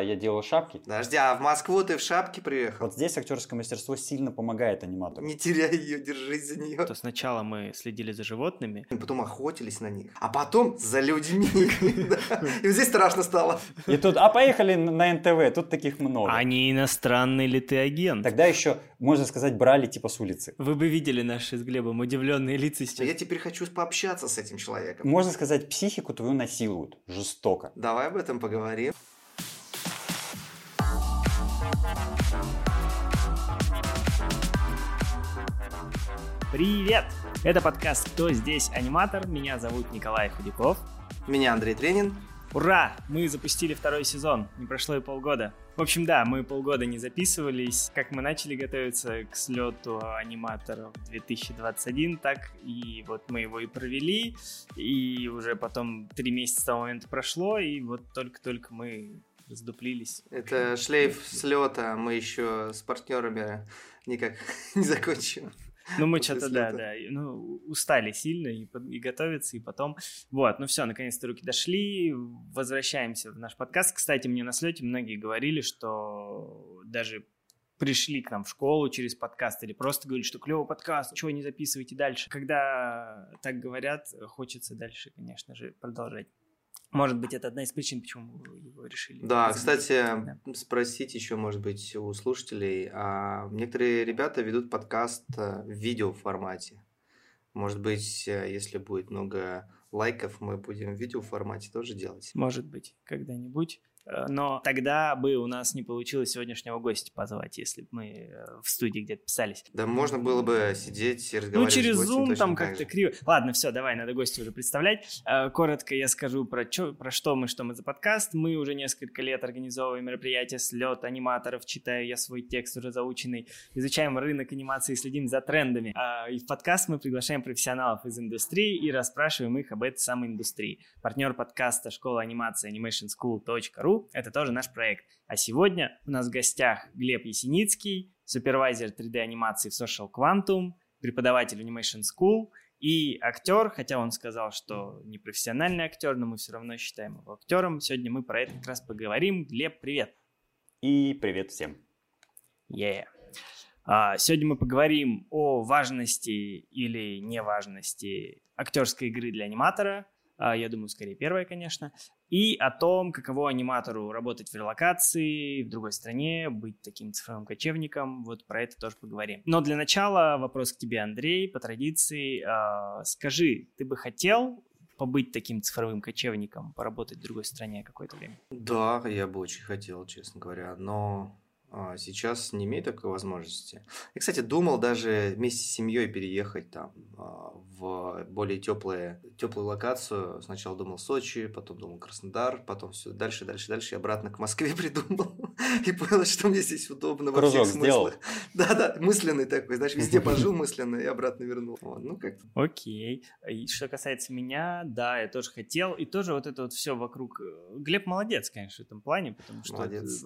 Я делал шапки. Подожди, а в Москву ты в шапке приехал? Вот здесь актерское мастерство сильно помогает аниматору. Не теряй ее, держись за нее. То сначала мы следили за животными. Потом охотились на них, а потом за людьми. И вот здесь страшно стало. И тут, а поехали на НТВ, тут таких много. А не иностранный ли ты агент? Тогда еще, можно сказать, брали типа с улицы. Вы бы видели наши с Глебом удивленные лица сейчас. Я теперь хочу пообщаться с этим человеком. Можно сказать, психику твою насилуют жестоко. Давай об этом поговорим. Привет! Это подкаст «Кто здесь аниматор?». Меня зовут Николай Худяков. Меня Андрей Тренин. Ура! Мы запустили второй сезон. Не прошло и полгода. В общем, да, мы полгода не записывались. Как мы начали готовиться к слету аниматоров 2021, так и вот мы его и провели. И уже потом три месяца с того момента прошло, и вот только-только мы раздуплились. Это шлейф слета. Мы еще с партнерами никак не закончим. Ну, мы что-то, да, да, ну, устали сильно и, и готовиться, и потом... Вот, ну все, наконец-то руки дошли, возвращаемся в наш подкаст. Кстати, мне на слете многие говорили, что даже пришли к нам в школу через подкаст или просто говорили, что клевый подкаст, чего не записывайте дальше. Когда так говорят, хочется дальше, конечно же, продолжать. Может быть, это одна из причин, почему вы его решили. Да, кстати, да. спросить еще, может быть, у слушателей. А некоторые ребята ведут подкаст э, в видео формате. Может быть, э, если будет много лайков, мы будем в видео формате тоже делать. Может быть, когда-нибудь. Э, но тогда бы у нас не получилось сегодняшнего гостя позвать, если бы мы э, в студии где-то писались. Да можно было бы сидеть и ну, разговаривать Ну, через Zoom там как-то криво. Ладно, все, давай, надо гостя уже представлять. Э, коротко я скажу про, чё, про что мы, что мы за подкаст. Мы уже несколько лет организовываем мероприятия, слет аниматоров, читаю я свой текст уже заученный, изучаем рынок анимации, следим за трендами. А, и в подкаст мы приглашаем профессионалов из индустрии и расспрашиваем их об этой самой индустрии. Партнер подкаста школа анимации animationschool.ru это тоже наш проект. А сегодня у нас в гостях Глеб Есеницкий, супервайзер 3D-анимации в Social Quantum, преподаватель Animation School и актер, хотя он сказал, что не профессиональный актер, но мы все равно считаем его актером. Сегодня мы про это как раз поговорим. Глеб, привет! И привет всем! Yeah. А, сегодня мы поговорим о важности или неважности актерской игры для аниматора – а, я думаю, скорее первое, конечно, и о том, каково аниматору работать в релокации, в другой стране, быть таким цифровым кочевником, вот про это тоже поговорим. Но для начала вопрос к тебе, Андрей, по традиции, а, скажи, ты бы хотел побыть таким цифровым кочевником, поработать в другой стране какое-то время? Да, я бы очень хотел, честно говоря, но а, сейчас не имею такой возможности. Я, кстати, думал даже вместе с семьей переехать там а, в более теплые, теплую локацию. Сначала думал Сочи, потом думал Краснодар, потом все дальше, дальше, дальше. И обратно к Москве придумал. И понял, что мне здесь удобно во всех смыслах. Да-да, мысленный такой, знаешь, везде пожил мысленно и обратно вернул. Ну, как Окей. И что касается меня, да, я тоже хотел. И тоже вот это вот все вокруг... Э, Глеб молодец, конечно, в этом плане, потому что молодец,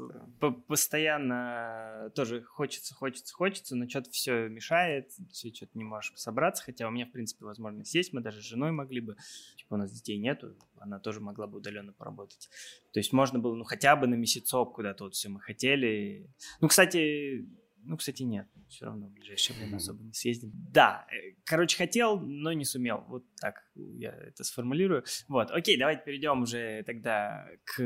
постоянно постоянно тоже хочется, хочется, хочется, но что-то все мешает, все что-то не можешь собраться, хотя у меня, в принципе, возможность есть, мы даже с женой могли бы, типа у нас детей нету, она тоже могла бы удаленно поработать. То есть можно было, ну, хотя бы на месяцок куда-то вот все мы хотели. Ну, кстати, ну, кстати, нет. Все равно в ближайшее время особо не съездим. Да, э, короче, хотел, но не сумел. Вот так я это сформулирую. Вот, окей, давайте перейдем уже тогда к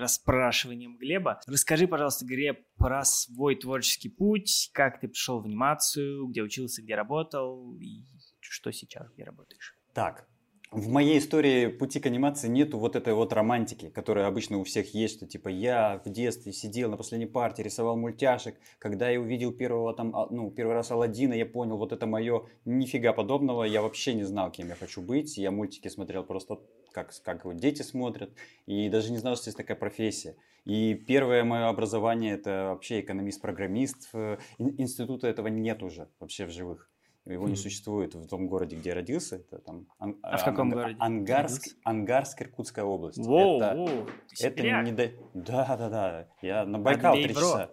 расспрашиваниям Глеба. Расскажи, пожалуйста, Глеб, про свой творческий путь, как ты пришел в анимацию, где учился, где работал, и что сейчас, где работаешь. Так, в моей истории пути к анимации нету вот этой вот романтики, которая обычно у всех есть, что типа я в детстве сидел на последней партии, рисовал мультяшек, когда я увидел первого там, а, ну, первый раз Алладина, я понял, вот это мое, нифига подобного, я вообще не знал, кем я хочу быть, я мультики смотрел просто как, как вот дети смотрят, и даже не знал, что есть такая профессия. И первое мое образование это вообще экономист-программист, института этого нет уже вообще в живых. Его не существует в том городе, где я родился. Это там ан- а в каком Анг- городе? Ангарск, Ангарск, Иркутская область. Воу, это, воу, это не до... Да, да, да. Я на Байкал три часа.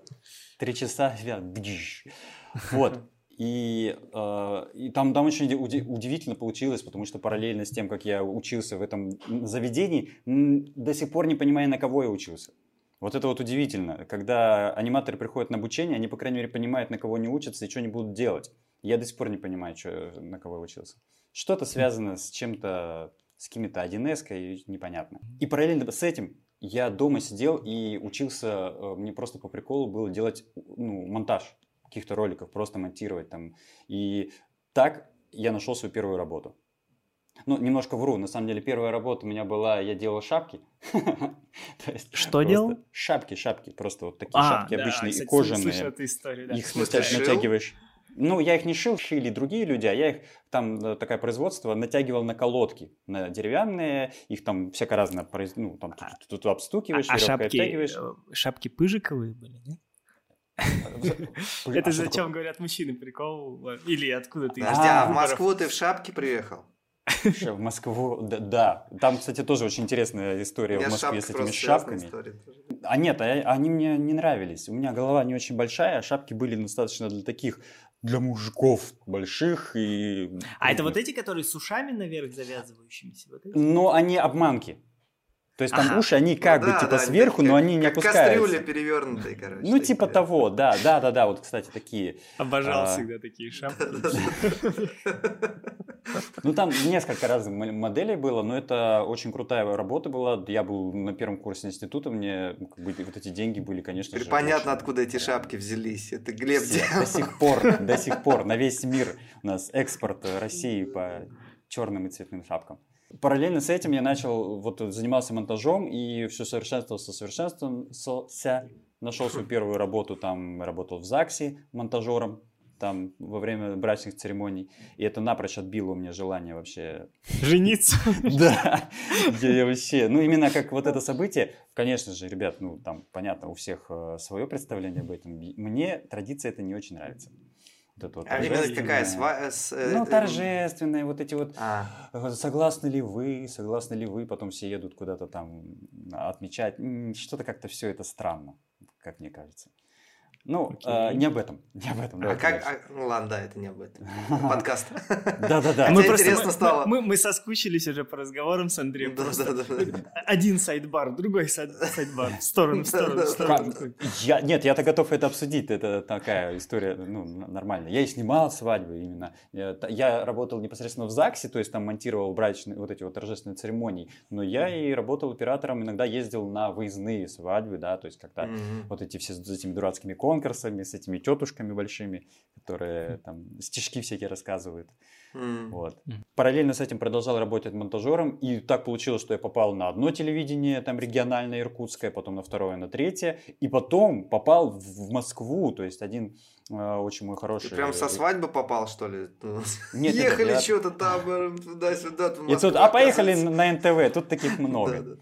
Три часа. Вот. И, э, и там, там очень удивительно получилось, потому что параллельно с тем, как я учился в этом заведении, до сих пор не понимаю, на кого я учился. Вот это вот удивительно. Когда аниматоры приходят на обучение, они, по крайней мере, понимают, на кого они учатся и что они будут делать. Я до сих пор не понимаю, что, на кого я учился. Что-то связано с чем-то, с какими-то 1 и непонятно. И параллельно с этим я дома сидел и учился, э, мне просто по приколу было делать ну, монтаж каких-то роликов, просто монтировать там. И так я нашел свою первую работу. Ну, немножко вру. На самом деле, первая работа у меня была, я делал шапки. Что делал? Шапки, шапки. Просто вот такие а, шапки обычные, кожаные. Их натягиваешь. Ну, я их не шил, шили другие люди, а я их, там э, такое производство, натягивал на колодки, на деревянные, их там всяко разно, ну, там тут, тут, тут обстукиваешь, а, а шапки, оттягиваешь. Э, шапки пыжиковые были, нет? Это же о чем говорят мужчины, прикол? Или откуда ты? Подожди, а в Москву ты в шапке приехал? В Москву, да, да. Там, кстати, тоже очень интересная история в Москве с этими шапками. А нет, а, они мне не нравились. У меня голова не очень большая, а шапки были достаточно для таких для мужиков больших и... А это вот эти, которые с ушами наверх завязывающимися? Вот Ну, они обманки. То есть там ага. уши, они как ну, бы да, типа да, сверху, как, но они не как опускаются. Кастрюля перевернутые, короче. Ну, типа говорят. того, да, да, да, да, вот, кстати, такие. Обожал а... всегда такие шапки. Ну, там несколько разных моделей было, но это очень крутая работа была. Я был на первом курсе института, мне вот эти деньги были, конечно же. Понятно, откуда эти шапки взялись. Это Глеб До сих пор, до сих пор на весь мир у нас экспорт России по черным и цветным шапкам параллельно с этим я начал, вот занимался монтажом и все совершенствовался, совершенствовался. Нашел свою первую работу, там работал в ЗАГСе монтажером, там во время брачных церемоний. И это напрочь отбило у меня желание вообще... Жениться? Да. Я вообще... Ну, именно как вот это событие. Конечно же, ребят, ну, там, понятно, у всех э, свое представление об этом. Мне традиция это не очень нравится. Вот это вот а именно какая? Сва... С, э, ну, торжественная, вот эти вот, а. согласны ли вы, согласны ли вы, потом все едут куда-то там отмечать. Что-то как-то все это странно, как мне кажется. Ну, э, не об этом, не об этом. А как, а, ну ладно, да, это не об этом. Подкаст. Да-да-да. Мы просто, интересно стало. Мы, мы соскучились уже по разговорам с Андреем. Да, да, да, Один сайдбар, другой сайдбар, в сторону, в сторону, в сторону. Я, нет, я-то готов это обсудить, это такая история, ну, нормальная. Я и снимал свадьбы именно. Я, работал непосредственно в ЗАГСе, то есть там монтировал брачные, вот эти вот торжественные церемонии, но я и работал оператором, иногда ездил на выездные свадьбы, да, то есть когда вот эти все с этими дурацкими конкурсами, конкурсами, с этими тетушками большими, которые там стишки всякие рассказывают. Mm. Вот. Mm. Параллельно с этим продолжал работать монтажером, и так получилось, что я попал на одно телевидение, там региональное иркутское, потом на второе, на третье, и потом попал в Москву, то есть один э, очень мой хороший... Ты прям со свадьбы попал, что ли? Нет, Ехали что-то там э, туда-сюда. И тут, а поехали на НТВ, тут таких много.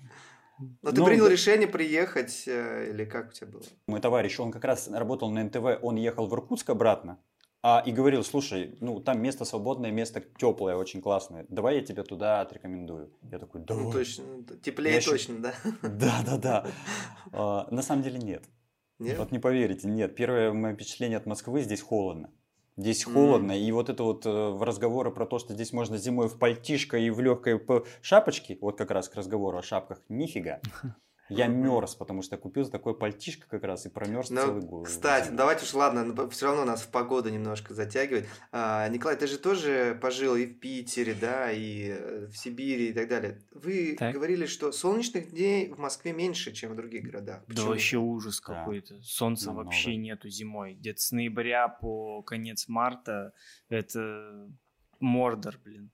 Но ты ну, принял решение приехать, э, или как у тебя было? Мой товарищ, он как раз работал на НТВ, он ехал в Иркутск обратно, а, и говорил, слушай, ну там место свободное, место теплое, очень классное, давай я тебя туда отрекомендую. Я такой, да. Ну, точно, теплее я точно, еще... да? Да, да, да. А, на самом деле нет. Нет? Вот не поверите, нет. Первое мое впечатление от Москвы, здесь холодно. Здесь холодно, mm. и вот это вот э, разговоры про то, что здесь можно зимой в пальтишко и в легкой шапочке, вот как раз к разговору о шапках, нифига. Я мерз, потому что купил такое пальтишко как раз и промерз ну, целый год. Кстати, давайте уж ладно, все равно нас в погоду немножко затягивает. А, Николай, ты же тоже пожил и в Питере, да, и э, в Сибири и так далее. Вы так. говорили, что солнечных дней в Москве меньше, чем в других городах. Почему? Да вообще ужас какой-то. Солнца Намного. вообще нету зимой. Где-то с ноября по конец марта это Мордор, блин.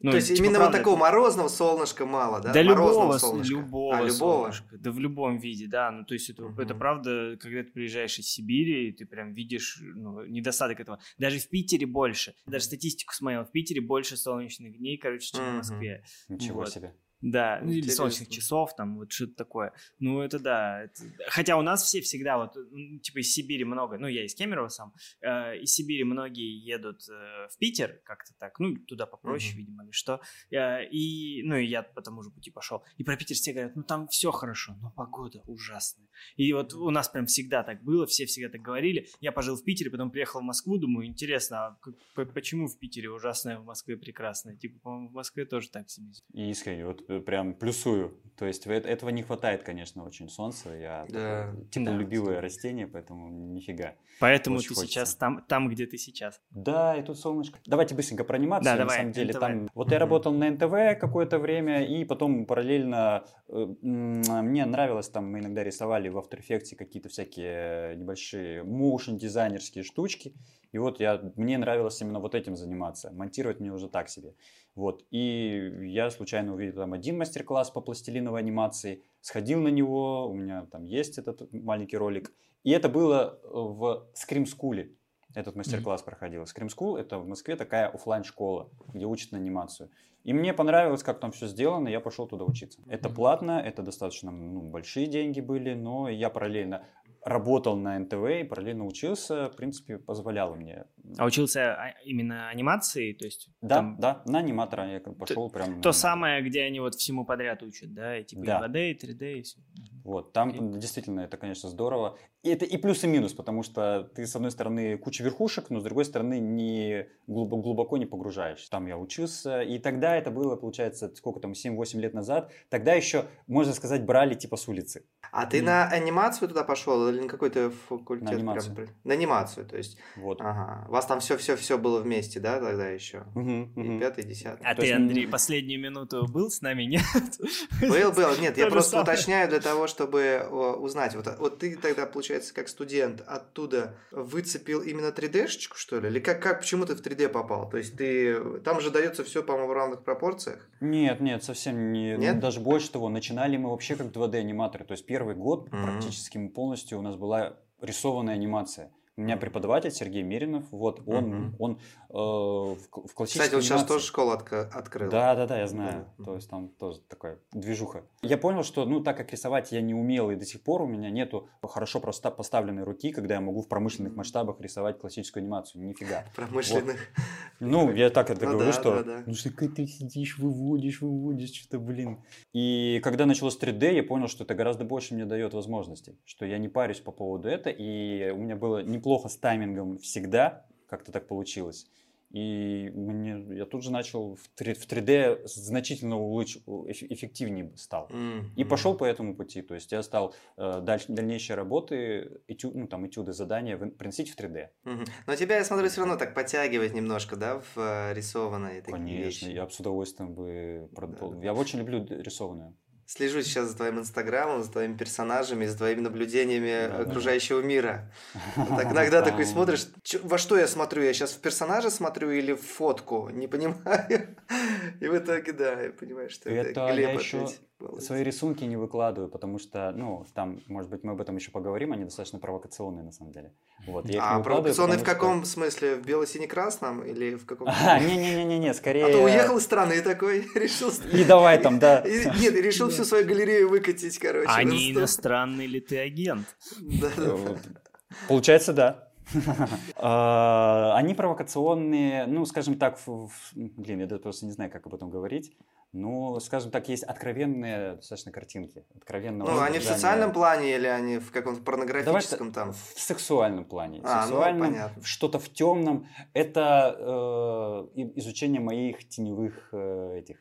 Ну, То есть типа, именно правда, вот такого морозного солнышка мало, да? Да любого, солнышка. любого, а, любого солнышка, да в любом виде, да. Ну то есть это, угу. это правда, когда ты приезжаешь из Сибири, ты прям видишь ну, недостаток этого. Даже в Питере больше. Даже статистику смотрел, в Питере больше солнечных дней, короче, чем угу. в Москве. Ничего вот. себе. Да, ну, или солнечных часов, там, вот что-то такое. Ну, это да. Это... Хотя у нас все всегда, вот, типа, из Сибири много, ну, я из Кемерово сам, э, из Сибири многие едут э, в Питер, как-то так, ну, туда попроще, uh-huh. видимо, или что. Э, и, ну, и я по тому же пути пошел. И про Питер все говорят, ну, там все хорошо, но погода ужасная. И вот у нас прям всегда так было, все всегда так говорили. Я пожил в Питере, потом приехал в Москву, думаю, интересно, а почему в Питере ужасное, в Москве прекрасное? Типа, по-моему, в Москве тоже так себе. И искренне, вот прям плюсую. То есть этого не хватает, конечно, очень солнца. Я Да. теплолюбивое Да. растение, поэтому нифига. Поэтому Очень ты хочется. сейчас там, там, где ты сейчас. Да, и тут солнышко. Давайте быстренько про анимацию. Да, на давай, самом деле, НТВ. там. Вот я работал на НТВ какое-то время, и потом параллельно э, мне нравилось, там мы иногда рисовали в After Effects какие-то всякие небольшие моушен дизайнерские штучки. И вот я, мне нравилось именно вот этим заниматься. Монтировать мне уже так себе. Вот. И я случайно увидел там один мастер-класс по пластилиновой анимации, сходил на него, у меня там есть этот маленький ролик. И это было э, в School. Этот мастер-класс проходил. Scream School это в Москве такая оффлайн школа где учат анимацию. И мне понравилось, как там все сделано, я пошел туда учиться. Это платно, это достаточно ну, большие деньги были, но я параллельно работал на НТВ и параллельно учился, в принципе, позволяло мне. А учился а, именно анимации, то есть Да, там да, на аниматора я пошел прям. на то самое, где они вот всему подряд учат, да, и типа Да. и 2D, и 3D, и все. Вот, там Окей. действительно это, конечно, здорово. И это и плюс, и минус, потому что ты, с одной стороны, куча верхушек, но с другой стороны, не глубоко, глубоко не погружаешься. Там я учился, и тогда это было, получается, сколько там, 7-8 лет назад. Тогда еще, можно сказать, брали типа с улицы. А ты Мгм. на анимацию туда пошел или на какой-то факультет? На анимацию. прям? На анимацию, то есть. Вот. Ага. У вас там все-все-все было вместе, да, тогда еще? Мгм, И мгм. пятый, десятый. А То ты, есть, Андрей, последнюю минуту был с нами, нет? Был, был. Нет, я просто самое. уточняю для того, чтобы узнать. Вот, вот ты тогда, получается, как студент оттуда выцепил именно 3D-шечку, что ли? Или как, как, почему ты в 3D попал? То есть ты... Там же дается все, по-моему, в равных пропорциях. Нет, нет, совсем не. Нет? Даже больше того, начинали мы вообще как 2D-аниматоры. То есть первый год Мгм. практически мы полностью у нас была рисованная анимация. У меня преподаватель Сергей Меринов, вот он, Мгм. он э, в, в классической Кстати, вот сейчас тоже школу отка- открыл. Да, да, да, я знаю. Да. То есть там тоже такая движуха. Я понял, что, ну, так как рисовать я не умел, и до сих пор у меня нету хорошо просто поставленной руки, когда я могу в промышленных масштабах рисовать классическую анимацию. Нифига. Промышленных. Ну, я так это Ну говорю, да, что да, да. ну что ты сидишь, выводишь, выводишь, что-то, блин. И когда началось 3D, я понял, что это гораздо больше мне дает возможностей, что я не парюсь по поводу этого, и у меня было неплохо с таймингом всегда, как-то так получилось. И мне, я тут же начал в 3, в 3D значительно улыч- эф- эффективнее стал. М, И пошел по этому пути. То есть я стал э, даль- дальнейшие работы, этю- ну, там, этюды, задания в- приносить в 3D. Мгм. Но тебя, я смотрю, все равно так подтягивает немножко, да, в э, рисованные такие Конечно, вещи. я бы с удовольствием бы продол- Да, да. Я очень люблю рисованное. Слежу сейчас за твоим инстаграмом, за твоими персонажами, за твоими наблюдениями Да, да, да. окружающего мира. Так иногда такой смотришь, «Чё- во что я смотрю? Я сейчас в персонажа смотрю или в фотку? Не понимаю. И в итоге, да, я понимаю, что это, Это Глеб еще опять. Свои рисунки не выкладываю, потому что, ну, там, может быть, мы об этом еще поговорим, они достаточно провокационные на самом деле. Вот, я А выкладываю, провокационный в потому что- каком смысле? В бело-сине-красном или в каком? А, не-не-не-не, скорее... А то уехал из страны такой, решил... И давай там, да. Нет, решил всю свою галерею выкатить, короче. А в не иностранный ли ты агент? Да. Получается, да. А, Они провокационные, ну, скажем так, блин, я даже просто не знаю, как об этом говорить. Ну, скажем так, есть откровенные достаточно картинки. Откровенного Ну, они в социальном плане или они в каком-то порнографическом там? В сексуальном плане. В А, ну, сексуальном, понятно. в что-то в темном. Это э, изучение моих теневых э, этих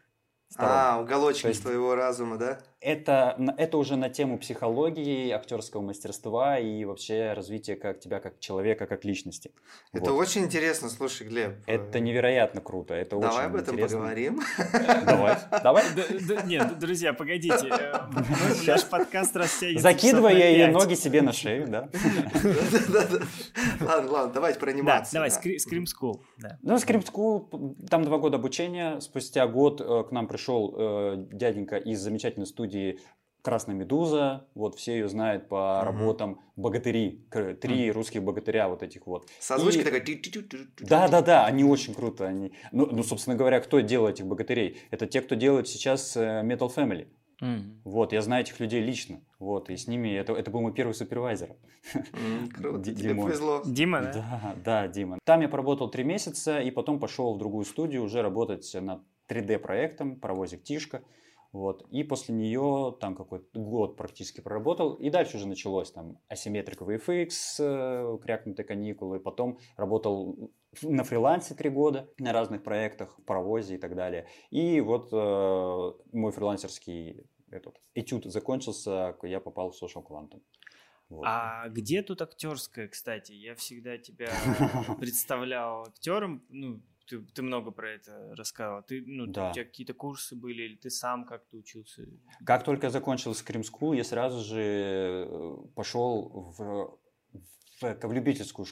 сторон. А, уголочки То есть- твоего разума, да? Это, это уже на тему психологии, актерского мастерства и вообще развития как тебя как человека, как личности. Это Вот. очень интересно, слушай, Глеб. Это невероятно круто. Это Давай очень об этом интересно. поговорим. Давай, давай. Нет, друзья, погодите. э, по-моему, Наш подкаст растянется. Закидывай ее пять. ноги себе на шею, да. Ладно, ладно, давайте про анимацию. давай, Scream School. Ну, Script School, там два года обучения. Спустя год э, к нам пришел э, дяденька из замечательной студии Красная Медуза. Вот все ее знают по работам Богатыри. Три русских богатыря вот этих вот. С озвучкой И- такой... тю-тю-тю-тю-тю. Да, да, да, они очень круто. Они... Ну, ну, собственно говоря, кто делает этих богатырей? Это те, кто делает сейчас э, Metal Family. Мгм. Вот, я знаю этих людей лично. Вот, и с ними это, это был мой первый супервайзер. Круто, Ди- тебе Димон. повезло. Дима, да? Да, да, Дима. Там я поработал три месяца и потом пошел в другую студию уже работать над 3D проектом «Паровозик Тишка». Вот. И после нее там какой-то год практически проработал. И дальше уже началось там асимметрик VFX, э, крякнутые каникулы. Потом работал на фрилансе три года на разных проектах, в паровозе и так далее. И вот э, мой фрилансерский этот этюд закончился, я попал в Social Quantum. Вот. А где тут актерская, кстати? Я всегда тебя представлял актером, ну, ты, ты много про это рассказывал. Ты, ну, да. у тебя какие-то курсы были, или ты сам как-то учился? Как только закончил Scream School, я сразу же э, пошел в, в, в любительскую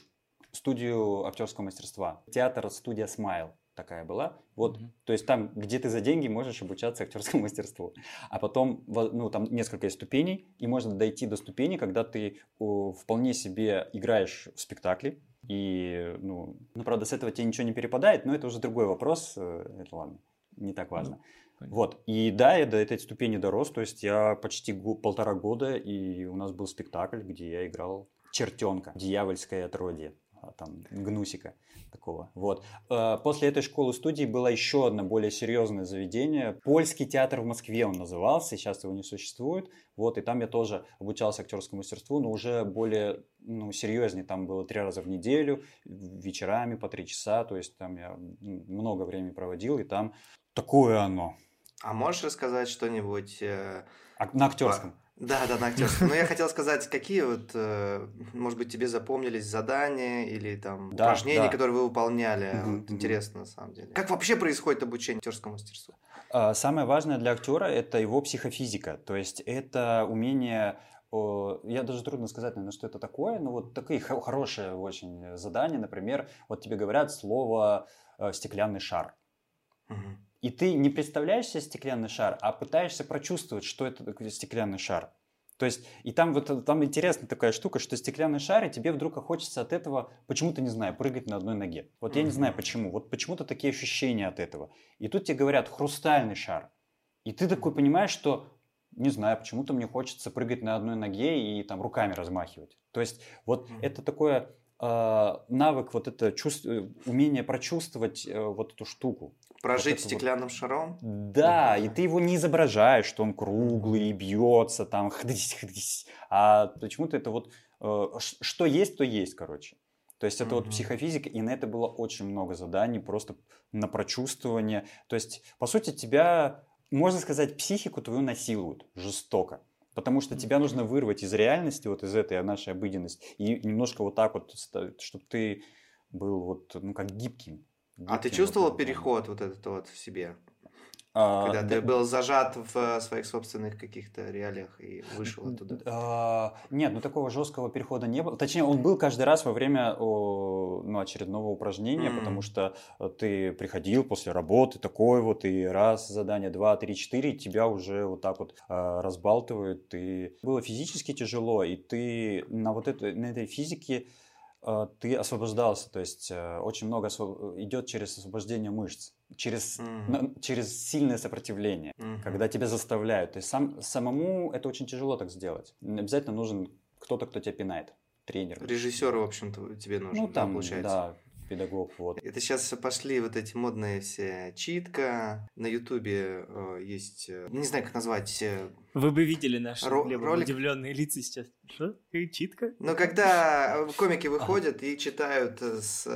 студию актерского мастерства. Театр студия Smile такая была. Вот, mm-hmm. то есть там, где ты за деньги можешь обучаться актерскому мастерству. А потом, ну, там несколько ступеней, и можно дойти до ступени, когда ты о, вполне себе играешь в спектакле. И, ну, ну, правда, с этого тебе ничего не перепадает, но это уже другой вопрос. Э, это ладно, не так важно. Mm-hmm. Вот. И да, я до этой ступени дорос. То есть я почти го- полтора года, и у нас был спектакль, где я играл чертенка, дьявольское отродье. А, там, гнусика такого. Вот. Э, после этой школы-студии было еще одно более серьезное заведение. Польский театр в Москве он назывался, сейчас его не существует. Вот, и там я тоже обучался актерскому мастерству, но уже более ну, серьезнее. Там было три раза в неделю, вечерами по три часа. То есть там я много времени проводил, и там такое оно. А можешь рассказать что-нибудь... Э, на актерском? Да, да, на актерском. Но я хотел сказать, какие вот, э, может быть, тебе запомнились задания или там да, упражнения, да. которые вы выполняли. Угу, вот. Интересно, на самом деле. Как вообще происходит обучение актерскому мастерству? А, самое важное для актера это его психофизика. То есть это умение я даже трудно сказать, наверное, что это такое, но вот такие хорошие очень задания, например, вот тебе говорят слово э, стеклянный шар. Угу. И ты не представляешь себе стеклянный шар, а пытаешься прочувствовать, что это такой стеклянный шар. То есть, и там вот там интересная такая штука, что стеклянный шар, и тебе вдруг хочется от этого, почему-то, не знаю, прыгать на одной ноге. Вот я не знаю почему, вот почему-то такие ощущения от этого. И тут тебе говорят хрустальный шар. И ты такой понимаешь, что не знаю, почему-то мне хочется прыгать на одной ноге и там руками размахивать. То есть вот mm-hmm. это такое навык, вот это чувств, умение прочувствовать э, вот эту штуку. Прожить вот стеклянным вот. шаром? Да, и ты его не изображаешь, что он круглый, бьется там, хдись, хдись. А почему-то это вот, э, что есть, то есть, короче. То есть это mm-hmm. вот психофизика, и на это было очень много заданий, просто на прочувствование. То есть, по сути, тебя, можно сказать, психику твою насилуют жестоко. Потому что тебя нужно вырвать из реальности, вот из этой нашей обыденности, и немножко вот так вот, чтобы ты был вот, ну, как гибким. А ты чувствовал вот переход вот этот вот в себе? А, Когда да, ты был зажат в своих собственных каких-то реалиях и вышел оттуда? А, нет, ну такого жесткого перехода не было. Точнее, он был каждый раз во время ну, очередного упражнения, mm. потому что ты приходил после работы такой вот, и раз задание, два, три, четыре, тебя уже вот так вот а, разбалтывают. И было физически тяжело, и ты на вот этой, на этой физике ты освобождался, то есть э, очень много идет через освобождение мышц, через, mm-hmm. через сильное сопротивление, mm-hmm. когда тебя заставляют. То есть сам, самому это очень тяжело так сделать. Обязательно нужен кто-то, кто тебя пинает, тренер. Режиссер, в общем-то, тебе нужен, ну, там, да, получается? Да, педагог, вот. Это сейчас пошли вот эти модные все читка, на ютубе э, есть, э, не знаю, как назвать... Э, Вы бы видели наши ро- ролик... удивленные лица сейчас. Что? Читка? Но когда комики выходят и читают с,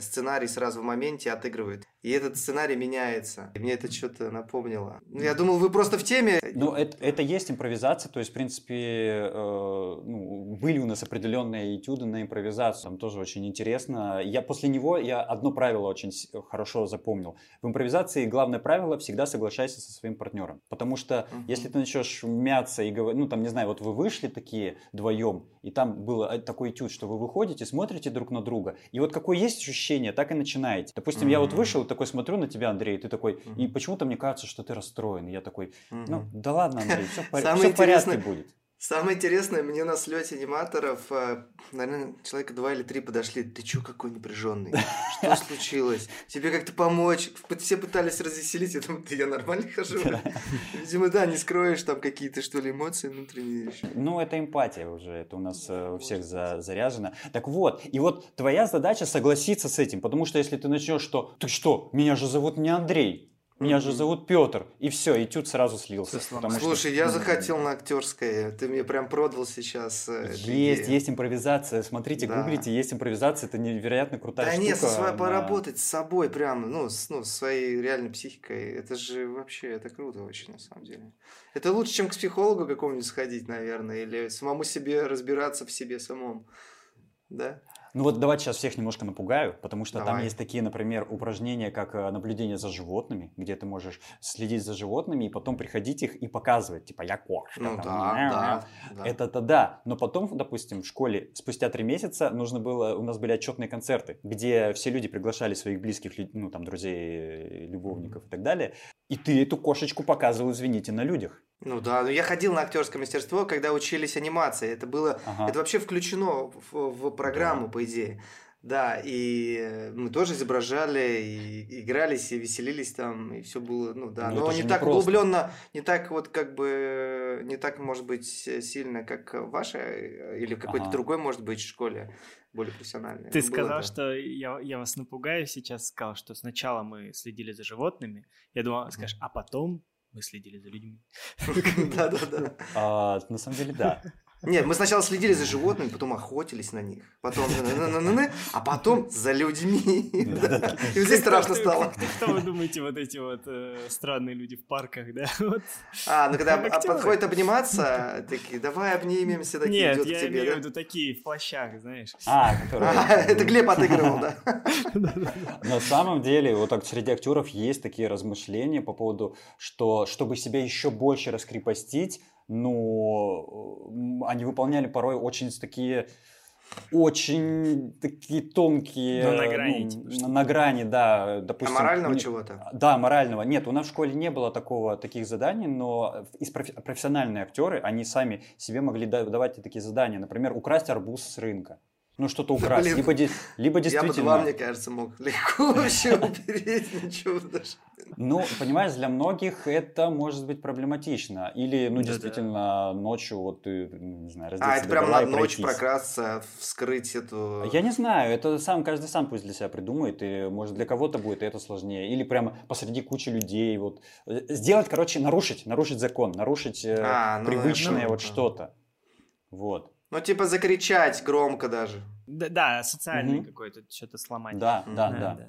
сценарий сразу в моменте, отыгрывают. И этот сценарий меняется. И мне это что-то напомнило. Ну, я думал, вы просто в теме. Ну, это, это есть импровизация. То есть, в принципе, э, ну, были у нас определенные этюды на импровизацию. Там тоже очень интересно. Я после него я одно правило очень хорошо запомнил. В импровизации главное правило всегда соглашайся со своим партнером. Потому что uh-huh. если ты начнешь мяться и говорить, ну там не знаю, вот вы вышли такие вдвоем, и там был такой этюд, что вы выходите, смотрите друг на друга, и вот какое есть ощущение, так и начинаете. Допустим, uh-huh. я вот вышел, такой смотрю на тебя, Андрей, и ты такой, uh-huh. и почему-то мне кажется, что ты расстроен. И я такой, ну да ладно, Андрей, все в порядке будет. Самое интересное, мне на слете аниматоров, э, наверное, человека два или три подошли. Ты чё какой напряженный? Что случилось? Тебе как-то помочь? Все пытались развеселить. Я думаю, ты я нормально хожу? Видимо, да, не скроешь там какие-то, что ли, эмоции внутренние еще. Ну, это эмпатия уже. Это у нас э, у всех за, заряжено. Так вот, и вот твоя задача согласиться с этим. Потому что если ты начнешь, что ты что, меня же зовут не Андрей. Меня же зовут Петр. И все, этюд сразу слился. Слушай, что... я захотел на актерское. Ты мне прям продал сейчас. Э, есть, есть импровизация. Смотрите, да. гуглите, есть импровизация. Это невероятно крутая да штука. Да нет, со своей, она... поработать с собой прям, ну, с ну, своей реальной психикой. Это же вообще, это круто очень, на самом деле. Это лучше, чем к психологу какому-нибудь сходить, наверное, или самому себе разбираться в себе самом. Да? Ну вот давайте сейчас всех немножко напугаю, потому что Давай. там есть такие, например, упражнения, как э, наблюдение за животными, где ты можешь следить за животными и потом приходить их и показывать, типа, я кошка. Ну там, да, да, да. Это-то да. Но потом, допустим, в школе спустя три месяца нужно было, у нас были отчетные концерты, где все люди приглашали своих близких, ну там, друзей, любовников и так далее, и ты эту кошечку показывал, извините, на людях. Ну да, но я ходил на актерское мастерство, когда учились анимации. Это было, ага. это вообще включено в, в программу, да. по идее. Да, и мы тоже изображали, и игрались, и веселились там, и все было, ну да, но, но не, так просто. углубленно, не так вот как бы, не так может быть сильно, как ваша, или какой-то ага. другой может быть в школе более профессиональный. Ты сказал, это... что я, я вас напугаю сейчас, сказал, что сначала мы следили за животными, я думал, скажешь, а потом мы следили за людьми. Да-да-да. А, на самом деле, да. Нет, мы сначала следили за животными, потом охотились на них, потом, а потом за людьми. И здесь страшно стало. Кто вы думаете, вот эти вот э, странные люди в парках, да? А, ну когда подходит обниматься, такие, давай обнимемся, такие идет к тебе. Нет, я имею в виду такие в плащах, знаешь. А, которые... Это Глеб отыгрывал, да. На самом деле, вот так среди актеров есть такие размышления по поводу, что чтобы себя еще больше раскрепостить, но они выполняли порой очень такие очень такие тонкие... Ну, на грани. Ну, типа, на грани, да. Допустим, а морального чего-то? Да, морального. Нет, у нас в школе не было такого, таких заданий, но из профессиональные актеры, они сами себе могли давать такие задания. Например, украсть арбуз с рынка ну, что-то украсть. Блин, либо, либо действительно... Я бы два, мне кажется, мог легко вообще упереть, ничего даже. Ну, понимаешь, для многих это может быть проблематично. Или, ну, действительно, ночью вот ты, не знаю, раздеться А, это прям на ночь прокрасться, вскрыть эту... Я не знаю, это сам, каждый сам пусть для себя придумает, и, может, для кого-то будет это сложнее. Или прямо посреди кучи людей, вот. Сделать, короче, нарушить, нарушить закон, нарушить э, а, ну, привычное ну, вот что-то. Вот. Ну, типа закричать громко даже. Да, да социальный угу. какой-то, что-то сломать. Да, да, да, да, да.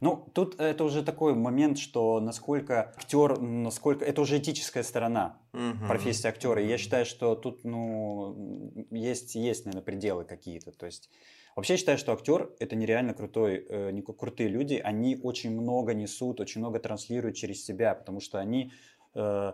Ну, тут это уже такой момент, что насколько актер, насколько это уже этическая сторона угу. профессии актера. И я считаю, что тут, ну, есть, есть, наверное, пределы какие-то. То есть Вообще я считаю, что актер это нереально крутой, э, не крутые люди. Они очень много несут, очень много транслируют через себя, потому что они, э,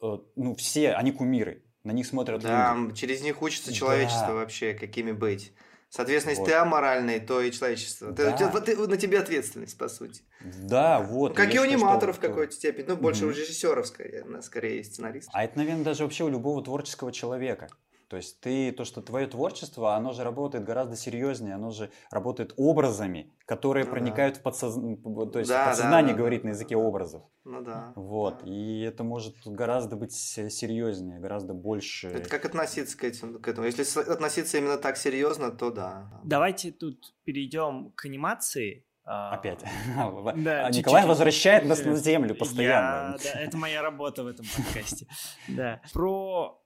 э, ну, все, они кумиры. На них смотрят да, люди. через них учится человечество да. вообще, какими быть. Соответственно, вот. если ты аморальный, то и человечество. Да. Ты, ты, на тебе ответственность, по сути. Да, вот. Как и у аниматоров в какой-то степени. Ну, больше угу. у режиссеров, скорее, сценаристов. А это, наверное, даже вообще у любого творческого человека. То есть ты, то, что твое творчество, оно же работает гораздо серьезнее, оно же работает образами, которые ну, проникают да. в подсознание, то есть да, подсознание да, говорит да, на языке образов. Ну да. Вот, да. и это может гораздо быть серьезнее, гораздо больше. Это как относиться к этому, к этому? Если относиться именно так серьезно, то да. Давайте тут перейдем к анимации. А, Опять. Да, Николай чуть-чуть. возвращает нас на землю постоянно. Я, да, это моя работа в этом подкасте. Да. Про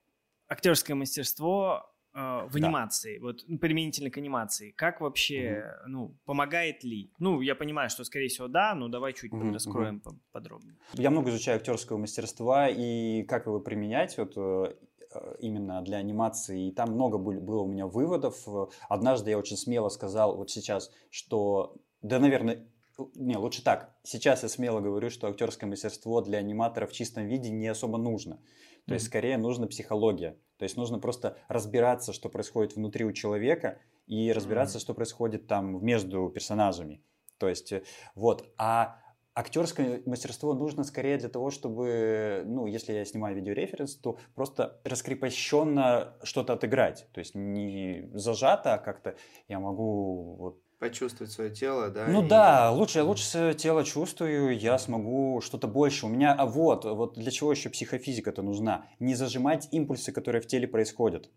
актерское мастерство э, в анимации, да. вот ну, применительно к анимации, как вообще, угу. ну, помогает ли? Ну, я понимаю, что, скорее всего, да, но давай чуть угу, раскроем угу. подробнее. Я много изучаю актерского мастерства и как его применять, вот э, именно для анимации, и там много было у меня выводов. Однажды я очень смело сказал вот сейчас, что, да, наверное, не, лучше так. Сейчас я смело говорю, что актерское мастерство для аниматора в чистом виде не особо нужно. То есть скорее нужна психология. То есть нужно просто разбираться, что происходит внутри у человека и разбираться, mm-hmm. что происходит там между персонажами. То есть э, вот. А актерское мастерство нужно скорее для того, чтобы, ну, если я снимаю видеореференс, то просто раскрепощенно что-то отыграть. То есть не зажато, а как-то я могу вот почувствовать свое тело, да? Ну и... да, лучше я лучше свое тело чувствую, я смогу что-то больше. У меня, а вот, вот для чего еще психофизика-то нужна? Не зажимать импульсы, которые в теле происходят.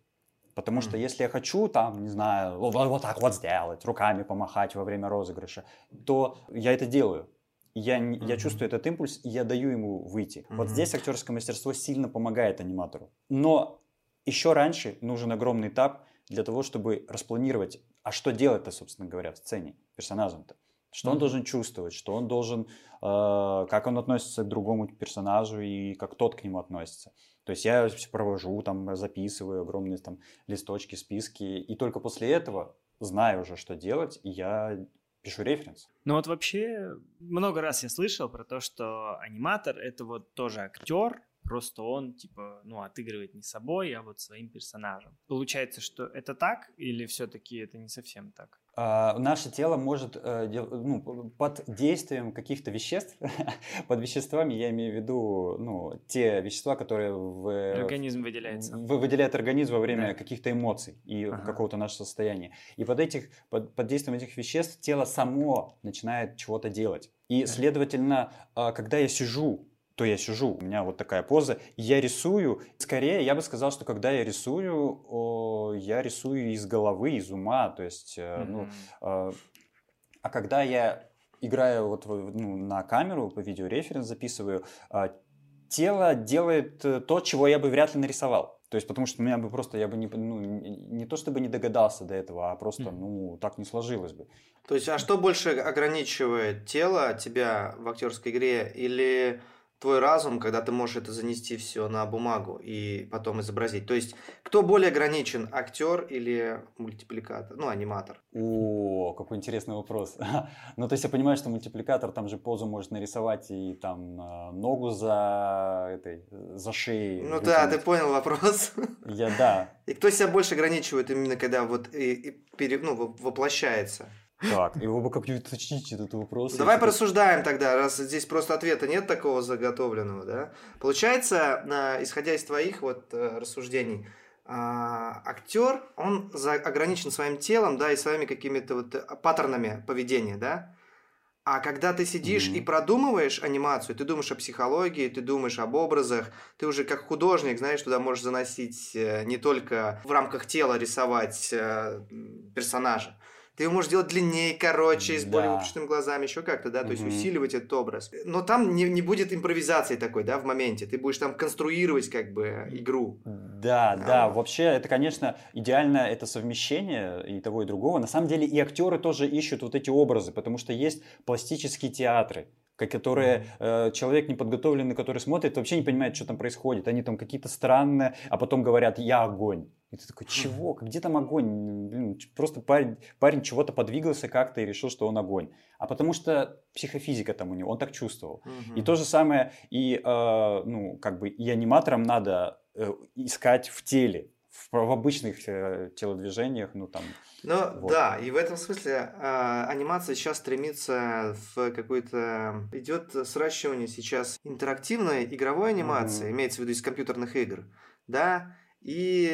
Потому mm. что если я хочу, там, не знаю, вот, вот так вот сделать, руками помахать во время розыгрыша, то я это делаю. я, mm-hmm. я чувствую этот импульс, и я даю ему выйти. Mm-hmm. Вот здесь актерское мастерство сильно помогает аниматору. Но еще раньше нужен огромный этап для того, чтобы распланировать, а что делать-то, собственно говоря, в сцене персонажем-то. Что он должен чувствовать, что он должен, э, как он относится к другому персонажу и как тот к нему относится. То есть я провожу, там, записываю огромные там листочки, списки, и только после этого знаю уже, что делать, и я пишу референс. Ну вот вообще много раз я слышал про то, что аниматор это вот тоже актер, просто он, типа, ну, отыгрывает не собой, а вот своим персонажем. Получается, что это так или все-таки это не совсем так? А, наше тело может, э, ну, под действием каких-то веществ, под веществами я имею в виду, ну, те вещества, которые в... Организм выделяется. В, выделяет организм во время да. каких-то эмоций и ага. какого-то нашего состояния. И под, этих, под, под действием этих веществ тело само начинает чего-то делать. И, следовательно, а, когда я сижу то я сижу, у меня вот такая поза, я рисую. Скорее, я бы сказал, что когда я рисую, о, я рисую из головы, из ума, то есть, mm-hmm. ну, э, а когда я играю вот ну, на камеру, по видеореференс записываю, э, тело делает э, то, чего я бы вряд ли нарисовал. То есть, потому что у меня бы просто, я бы не, ну, не то чтобы не догадался до этого, а просто, ну, так не сложилось бы. То есть, а что больше ограничивает тело тебя в актерской игре или твой разум, когда ты можешь это занести все на бумагу и потом изобразить. То есть, кто более ограничен, актер или мультипликатор, ну, аниматор? О, какой интересный вопрос. ну, то есть, я понимаю, что мультипликатор там же позу может нарисовать и там э, ногу за этой, за шеей. Ну вытянуть. да, ты понял вопрос. я, да. И кто себя больше ограничивает именно когда вот и, и пере, ну, воплощается? Так, его бы как-нибудь уточнить этот вопрос. Давай порассуждаем тогда, раз здесь просто ответа нет такого заготовленного, да? Получается, исходя из твоих вот э, рассуждений, а, актер, он ограничен своим телом, да, и своими какими-то вот э, паттернами поведения, да? А когда ты сидишь mm-hmm. и продумываешь анимацию, ты думаешь о психологии, ты думаешь об образах, ты уже как художник, знаешь, туда можешь заносить э, не только в рамках тела рисовать персонажа, ты его можешь делать длиннее, короче, с да. более выпущенными глазами, еще как-то, да, то есть усиливать этот образ. Но там не, не будет импровизации такой, да, в моменте. Ты будешь там конструировать как бы игру. Да, а. да, вообще это, конечно, идеально это совмещение и того, и другого. На самом деле и актеры тоже ищут вот эти образы, потому что есть пластические театры которые э, человек неподготовленный, который смотрит, вообще не понимает, что там происходит. Они там какие-то странные, а потом говорят «я огонь». И ты такой, чего? Где там огонь? Блин, просто парень, парень чего-то подвигался как-то и решил, что он огонь. А потому что психофизика там у него, он так чувствовал. Угу. И то же самое, и, э, ну, как бы, и аниматорам надо э, искать в теле, в, в обычных э, телодвижениях, ну, там... Ну, вот. да, и в этом смысле э, анимация сейчас стремится в какой-то... Идет сращивание сейчас интерактивной игровой анимации, mm имеется в виду из компьютерных игр, да, и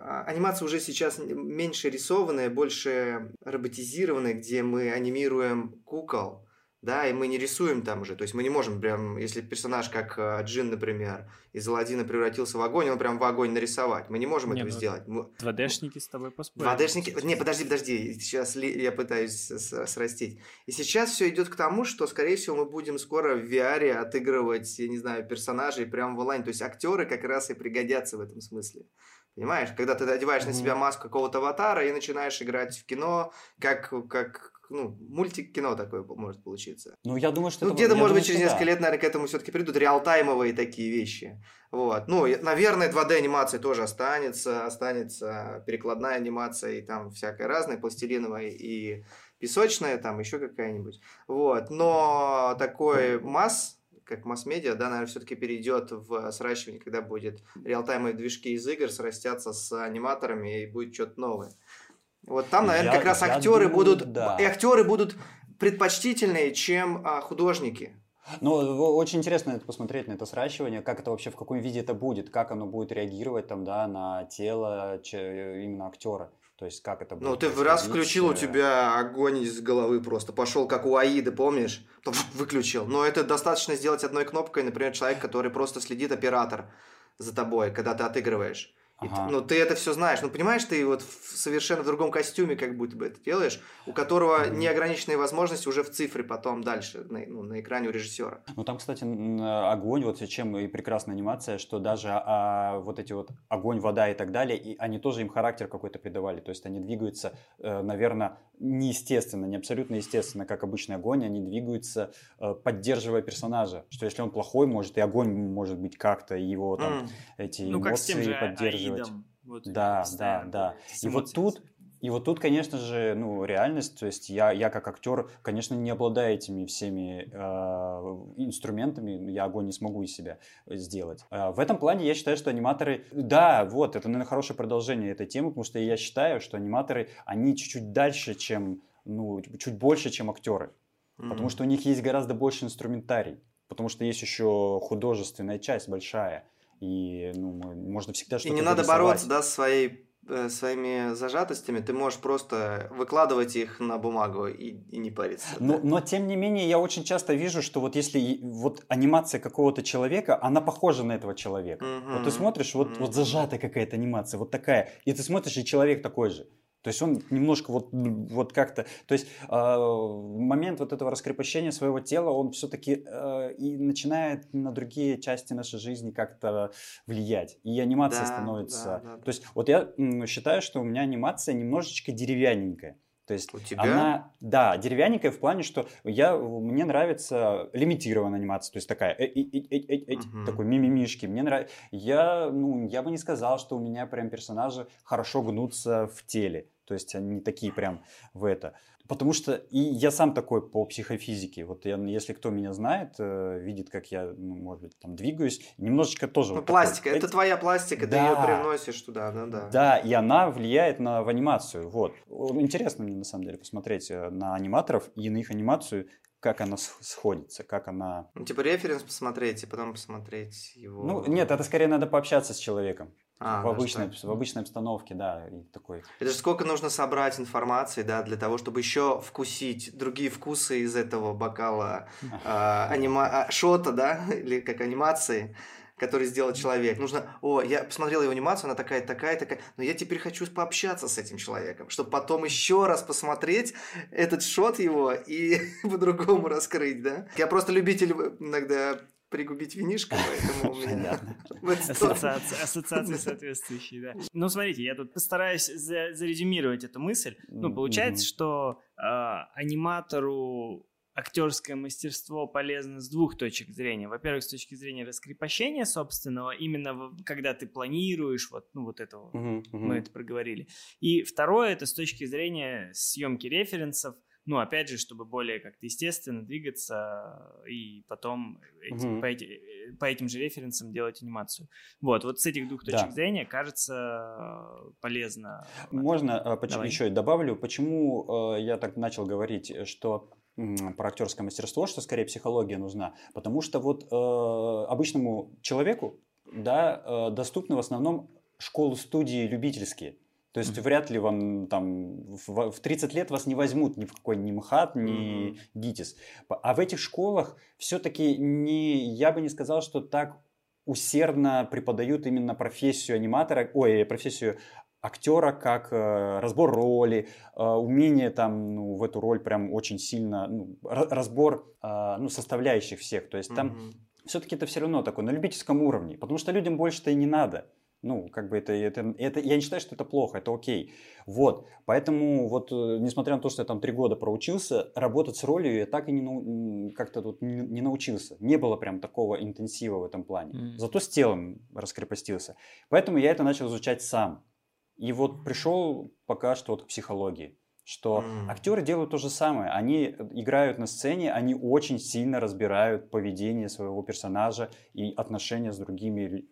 а, анимация уже сейчас меньше рисованная, больше роботизированная, где мы анимируем кукол, да, и мы не рисуем там уже, то есть мы не можем прям, если персонаж как э, Джин, например, из Аладдина превратился в огонь, он прям в огонь нарисовать, мы не можем не, этого ну, сделать. 2D-шники с тобой поспорили. 2D-шники, не, подожди, подожди, сейчас я пытаюсь срастить. И сейчас все идет к тому, что, скорее всего, мы будем скоро в VR отыгрывать, я не знаю, персонажей прям в онлайн, то есть актеры как раз и пригодятся в этом смысле. Понимаешь, когда ты одеваешь mm-hmm. на себя маску какого-то аватара и начинаешь играть в кино, как, как ну, мультик кино такое может получиться. Ну, я думаю, что... Ну, где-то, может быть, через несколько да. лет, наверное, к этому все-таки придут реалтаймовые такие вещи. Вот. Ну, наверное, 2D-анимация тоже останется, останется перекладная анимация и там всякая разная, пластилиновая и песочная, там еще какая-нибудь. Вот. Но такой масс как масс-медиа, да, наверное, все-таки перейдет в сращивание, когда будет реалтаймовые движки из игр срастятся с аниматорами и будет что-то новое. Вот там, наверное, я, как раз актеры думаю, будут, да. и актеры будут предпочтительнее, чем а, художники. Ну, очень интересно это посмотреть на это сращивание, как это вообще, в каком виде это будет, как оно будет реагировать там, да, на тело именно актера. То есть как это будет? Ну, ты в раз включил, у тебя огонь из головы просто пошел, как у Аиды, помнишь? Выключил. Но это достаточно сделать одной кнопкой, например, человек, который просто следит, оператор, за тобой, когда ты отыгрываешь. Ага. Ты, ну, ты это все знаешь. Ну, понимаешь, ты вот в совершенно другом костюме как будто бы это делаешь, у которого mm-hmm. неограниченные возможности уже в цифре потом дальше, на, ну, на экране у режиссера. Ну, там, кстати, огонь, вот чем и прекрасная анимация, что даже а, вот эти вот огонь, вода и так далее, и они тоже им характер какой-то придавали. То есть они двигаются, э, наверное, неестественно, не абсолютно естественно, как обычный огонь, они двигаются, э, поддерживая персонажа. Что если он плохой, может и огонь может быть как-то его там mm. эти ну, эмоции поддерживать поддерживать. Вот, да, да, да. И вот тут и вот тут, конечно же, ну, реальность, то есть я, я как актер, конечно, не обладаю этими всеми э, инструментами, я огонь не смогу из себя сделать. Э, в этом плане я считаю, что аниматоры, да, вот, это, наверное, хорошее продолжение этой темы, потому что я считаю, что аниматоры, они чуть-чуть дальше, чем, ну, чуть больше, чем актеры, mm-hmm. потому что у них есть гораздо больше инструментарий, потому что есть еще художественная часть большая и ну, можно всегда что-то И не надо бороться, да, с своей э, своими зажатостями, ты можешь просто выкладывать их на бумагу и, и не париться. Но, да? но тем не менее, я очень часто вижу, что вот если вот анимация какого-то человека, она похожа на этого человека. Угу. Вот ты смотришь, вот, угу. вот зажатая какая-то анимация, вот такая, и ты смотришь, и человек такой же. То есть он немножко вот, вот как-то... То есть э, момент вот этого раскрепощения своего тела, он все-таки э, и начинает на другие части нашей жизни как-то влиять. И анимация да, становится... Да, да, да. То есть вот я считаю, что у меня анимация немножечко деревянненькая. То есть У тебя? она, да, деревянненькая в плане, что я, мне нравится лимитированная анимация, то есть такая, э, э, э, э, э, uh-huh. такой мимимишки. Мне нравится, я, ну, я бы не сказал, что у меня прям персонажи хорошо гнутся в теле, то есть они такие прям в это. Потому что и я сам такой по психофизике. Вот я, если кто меня знает, э, видит, как я, ну, может быть, там двигаюсь, немножечко тоже. Ну, вот пластика, такой, это твоя пластика, да, ты ее привносишь туда, да, да. Да, и она влияет на в анимацию. Вот. Интересно мне на самом деле посмотреть э, на аниматоров и на их анимацию, как она сходится, как она... Ну, типа референс посмотреть и потом посмотреть его... Ну, нет, это скорее надо пообщаться с человеком. А, в, обычной, в обычной обстановке, да, и такой. Это же сколько нужно собрать информации, да, для того, чтобы еще вкусить другие вкусы из этого бокала э, анима... А, шота, да, или как анимации который сделал человек. Нужно, о, я посмотрел его анимацию, она такая, такая, такая, но я теперь хочу пообщаться с этим человеком, чтобы потом еще раз посмотреть этот шот его и по-другому раскрыть, да. Я просто любитель иногда пригубить винишко, поэтому у меня... Ассоциации соответствующие, да. Ну, смотрите, я тут постараюсь зарезюмировать эту мысль. Ну, получается, что а, аниматору актерское мастерство полезно с двух точек зрения. Во-первых, с точки зрения раскрепощения собственного, именно когда ты планируешь, вот, ну, вот этого, uh-huh, uh-huh. мы это проговорили. И второе, это с точки зрения съемки референсов, ну, опять же, чтобы более как-то естественно двигаться и потом эти, угу. по, эти, по этим же референсам делать анимацию. Вот, вот с этих двух точек да. зрения кажется полезно. Можно почему, еще и добавлю, почему э, я так начал говорить, что про актерское мастерство, что скорее психология нужна, потому что вот э, обычному человеку да, э, доступны в основном школы-студии любительские. То есть mm-hmm. вряд ли вам там в, в 30 лет вас не возьмут ни в какой ни МХАТ, ни mm-hmm. ГИТИС. А в этих школах все-таки не, я бы не сказал, что так усердно преподают именно профессию аниматора, ой, профессию актера как э, разбор роли, э, умение там ну, в эту роль прям очень сильно, ну, разбор э, ну, составляющих всех. То есть там mm-hmm. все-таки это все равно такое на любительском уровне, потому что людям больше-то и не надо. Ну, как бы это, это, это, я не считаю, что это плохо, это окей. Вот, поэтому вот, э, несмотря на то, что я там три года проучился, работать с ролью я так и не, как-то тут не, не научился. Не было прям такого интенсива в этом плане. Mm. Зато с телом раскрепостился. Поэтому я это начал изучать сам. И вот пришел пока что вот к психологии что mm. актеры делают то же самое. Они играют на сцене, они очень сильно разбирают поведение своего персонажа и отношения с другими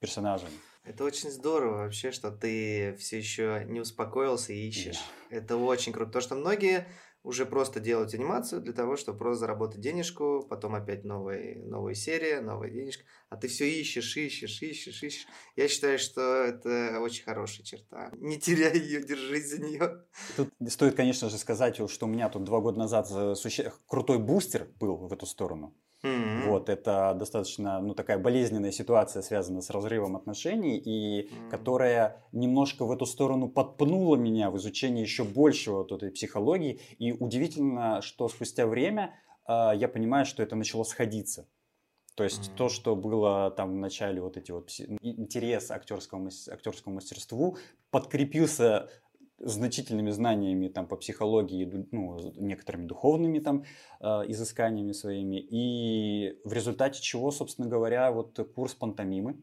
персонажами. Это очень здорово вообще, что ты все еще не успокоился и ищешь. Yeah. Это очень круто. Потому что многие уже просто делают анимацию для того, чтобы просто заработать денежку, потом опять новые, новые серии, новая денежка. А ты все ищешь, ищешь, ищешь, ищешь. Я считаю, что это очень хорошая черта. Не теряй ее, держись за нее. Тут стоит, конечно же, сказать, что у меня тут два года назад суще... крутой бустер был в эту сторону. Mm-hmm. Вот, это достаточно, ну, такая болезненная ситуация, связанная с разрывом отношений, и mm-hmm. которая немножко в эту сторону подпнула меня в изучении еще большего вот этой психологии. И удивительно, что спустя время э, я понимаю, что это начало сходиться. То есть mm-hmm. то, что было там в начале вот эти вот интерес актерскому, актерскому мастерству, подкрепился значительными знаниями там по психологии, ну, некоторыми духовными там э, изысканиями своими. И в результате чего, собственно говоря, вот курс пантомимы,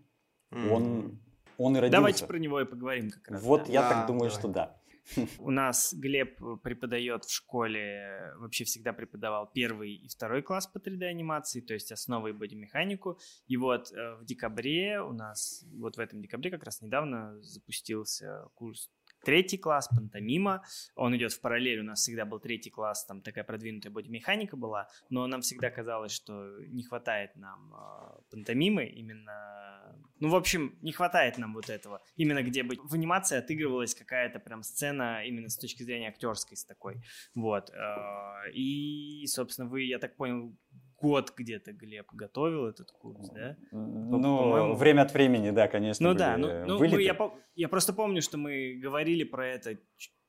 mm-hmm. он, он и родился. Давайте про него и поговорим как раз. Вот да. я да, так думаю, давай. что да. У нас Глеб преподает в школе, вообще всегда преподавал первый и второй класс по 3D-анимации, то есть основы и бодимеханику. И вот э, в декабре у нас, вот в этом декабре как раз недавно запустился курс третий класс, пантомима. Он идет в параллель, у нас всегда был третий класс, там такая продвинутая бодимеханика была, но нам всегда казалось, что не хватает нам э, пантомимы именно... Ну, в общем, не хватает нам вот этого. Именно где бы в анимации отыгрывалась какая-то прям сцена именно с точки зрения актерской с такой. Вот. Э, и, собственно, вы, я так понял, год где-то Глеб готовил этот курс, да? Ну, время от времени, да, конечно. Ну да, ну, ну мы, я, я просто помню, что мы говорили про это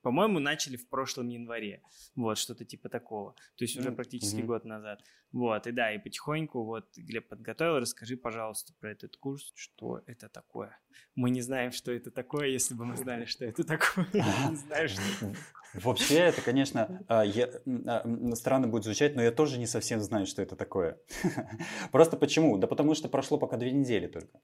по-моему, начали в прошлом январе. Вот, что-то типа такого. То есть уже практически mm-hmm. год назад. Вот, и да, и потихоньку вот Глеб подготовил. Расскажи, пожалуйста, про этот курс. Что это такое? Мы не знаем, что это такое, если бы мы знали, что это такое. Не знаю, что Вообще, это, конечно, а, а, странно будет звучать, но я тоже не совсем знаю, что это такое. Просто почему? Да потому что прошло пока две недели только.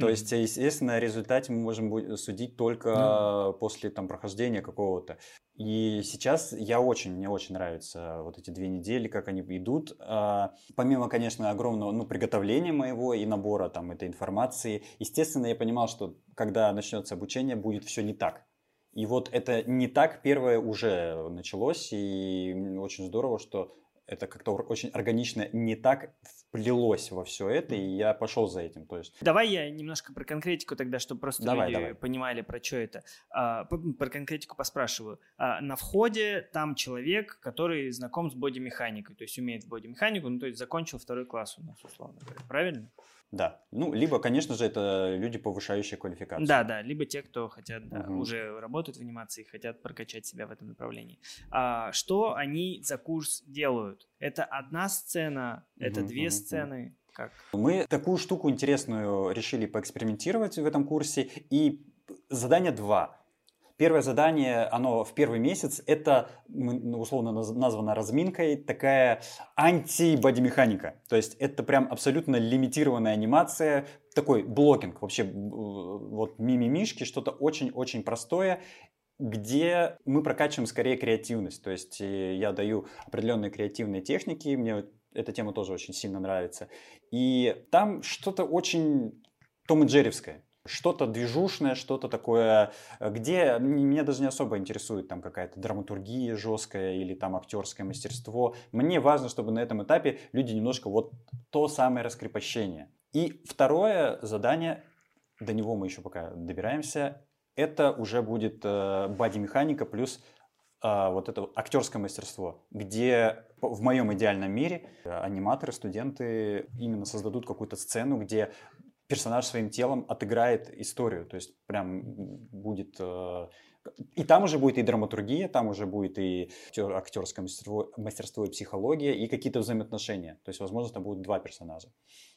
То mm-hmm. есть, естественно, о результате мы можем судить только mm-hmm. после там, прохождения какого-то. И сейчас я очень, мне очень нравятся вот эти две недели, как они идут. А, помимо, конечно, огромного ну, приготовления моего и набора там, этой информации, естественно, я понимал, что когда начнется обучение, будет все не так. И вот это не так первое уже началось, и очень здорово, что это как-то очень органично не так вплелось во все это, и я пошел за этим. То есть... Давай я немножко про конкретику тогда, чтобы просто давай, люди давай. понимали, про что это. А, про конкретику поспрашиваю. А, на входе там человек, который знаком с бодимеханикой, то есть умеет бодимеханику, ну то есть закончил второй класс у нас, условно говоря. Правильно? Да. Ну, либо, конечно же, это люди, повышающие квалификацию. Да, да. Либо те, кто хотят, да, угу. уже работают в анимации, хотят прокачать себя в этом направлении. А, что они за курс делают? Это одна сцена, угу, это две угу, сцены. Как? Мы такую штуку интересную решили поэкспериментировать в этом курсе. И задание два. Первое задание, оно в первый месяц, это ну, условно названо разминкой, такая анти-бодимеханика. То есть это прям абсолютно лимитированная анимация, такой блокинг, вообще вот мимимишки, что-то очень-очень простое, где мы прокачиваем скорее креативность. То есть э, я даю определенные креативные техники, мне эта тема тоже очень сильно нравится. И там что-то очень Том и Джерривское что-то движушное, что-то такое, э, где меня даже не особо интересует там какая-то драматургия жесткая или там актерское мастерство. Мне важно, чтобы на этом этапе люди немножко вот то самое раскрепощение. И второе задание, до него мы еще пока добираемся, это уже будет э, бади-механика плюс э, вот это актерское мастерство, где в моем идеальном мире аниматоры, студенты именно создадут какую-то сцену, где персонаж своим телом отыграет историю. То есть прям будет... Э, и там уже будет и драматургия, там уже будет и актерское мастерство, мастерство и психология, и какие-то взаимоотношения. То есть, возможно, там будут два персонажа.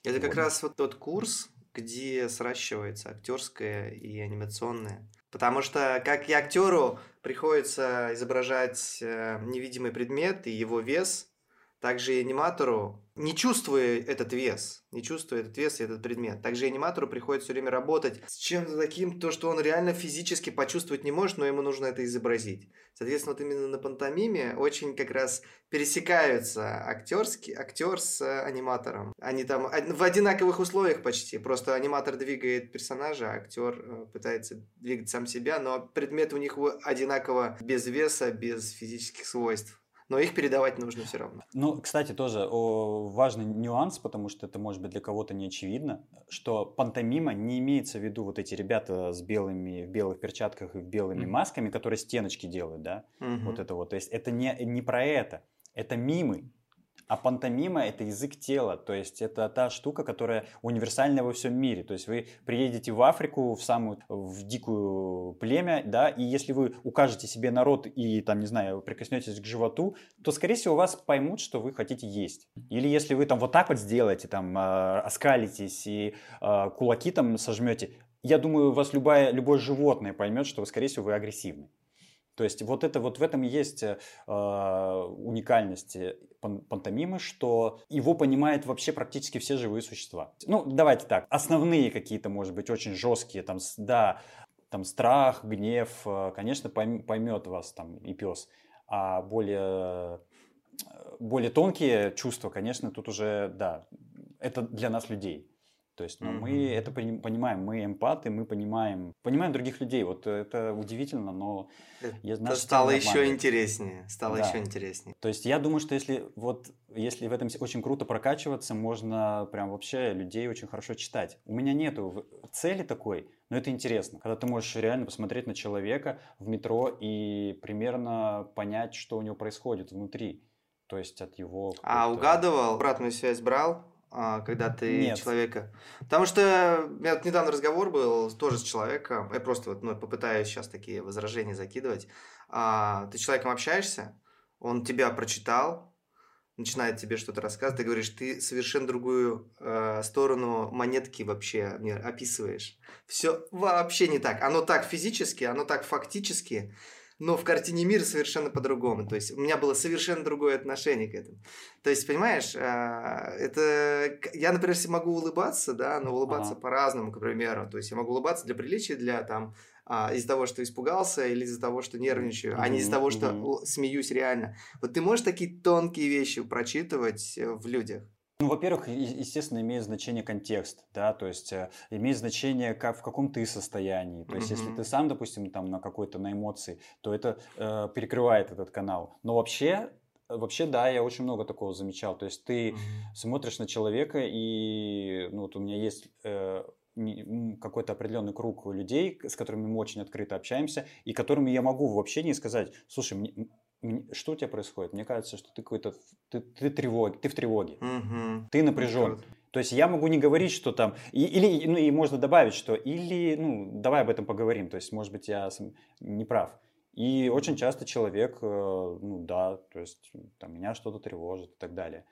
Это как вот. раз вот тот курс, где сращивается актерское и анимационное. Потому что как и актеру приходится изображать э, невидимый предмет и его вес, также и аниматору, не чувствуя этот вес, не чувствуя этот вес и этот предмет, также и аниматору приходится все время работать с чем-то таким, то, что он реально физически почувствовать не может, но ему нужно это изобразить. Соответственно, вот именно на пантомиме очень как раз пересекаются актерский, актер с аниматором. Они там в одинаковых условиях почти. Просто аниматор двигает персонажа, а актер э, пытается двигать сам себя, но предмет у них одинаково без веса, без физических свойств но их передавать нужно все равно. Ну, кстати, тоже о, важный нюанс, потому что это может быть для кого-то не очевидно, что пантомима не имеется в виду вот эти ребята с белыми, в белых перчатках и в белыми mm-hmm. масками, которые стеночки делают, да, mm-hmm. вот это вот. То есть это не, не про это, это мимы, А пантомима – это язык тела, то есть это та штука, которая универсальна во всем мире. То есть вы приедете в Африку, в самую, в дикую племя, да, и если вы укажете себе народ и, там, не знаю, прикоснетесь к животу, то, скорее всего, вас поймут, что вы хотите есть. Или если вы там вот так вот сделаете, там, э, оскалитесь и э, кулаки там сожмете, я думаю, вас любое, любое животное поймет, что, скорее всего, вы агрессивны. То есть вот это вот в этом есть э, уникальность пантомимы, что его понимают вообще практически все живые существа. Ну, давайте так, основные какие-то, может быть, очень жесткие, там, да, там страх, гнев, э, конечно, поймет вас там и пес, а более более тонкие чувства, конечно, тут уже, да, это для нас людей. То есть, ну, mm-hmm. мы это понимаем, мы эмпаты, мы понимаем, понимаем других людей. Вот это удивительно, но это стало еще интереснее, стало да. еще интереснее. То есть я думаю, что если вот если в этом очень круто прокачиваться, можно прям вообще людей очень хорошо читать. У меня нету цели такой, но это интересно, когда ты можешь реально посмотреть на человека в метро и примерно понять, что у него происходит внутри. То есть от его... А угадывал, обратную связь брал? А, когда ты Нет. человека. Потому что у меня недавно разговор был тоже с человеком. Я просто вот, ну, попытаюсь сейчас такие возражения закидывать. А, ты с человеком общаешься, он тебя прочитал, начинает тебе что-то рассказывать, ты говоришь, ты совершенно другую э, сторону монетки вообще мне описываешь. Все вообще не так. Оно так физически, оно так фактически но в картине мира совершенно по-другому. То есть у меня было совершенно другое отношение к этому. То есть, понимаешь, а, это... Я, например, могу улыбаться, да, но улыбаться ага. по-разному, к примеру. То есть я могу улыбаться для приличия, для там а, из-за того, что испугался, или из-за того, что нервничаю, mm-hmm. а не из-за того, что mm-hmm. смеюсь реально. Вот ты можешь такие тонкие вещи прочитывать э, в людях? Ну, во-первых, естественно, имеет значение контекст, да, то есть э, имеет значение, как, в каком ты состоянии. То есть, mm-hmm. если ты сам, допустим, там на какой-то, на эмоции, то это э, перекрывает этот канал. Но вообще, вообще, да, я очень много такого замечал. То есть ты mm-hmm. смотришь на человека, и ну, вот у меня есть... Э, какой-то определенный круг людей, с которыми мы очень открыто общаемся, и которыми я могу в общении сказать, слушай, мне, что у тебя происходит? Мне кажется, что ты какой-то ты, ты тревог, ты в тревоге, угу. ты напряжен. То есть я могу не говорить, что там, и, или, ну и можно добавить, что или, ну, давай об этом поговорим, то есть, может быть, я не прав. И очень часто человек, э, ну да, то есть там меня что-то тревожит и так далее.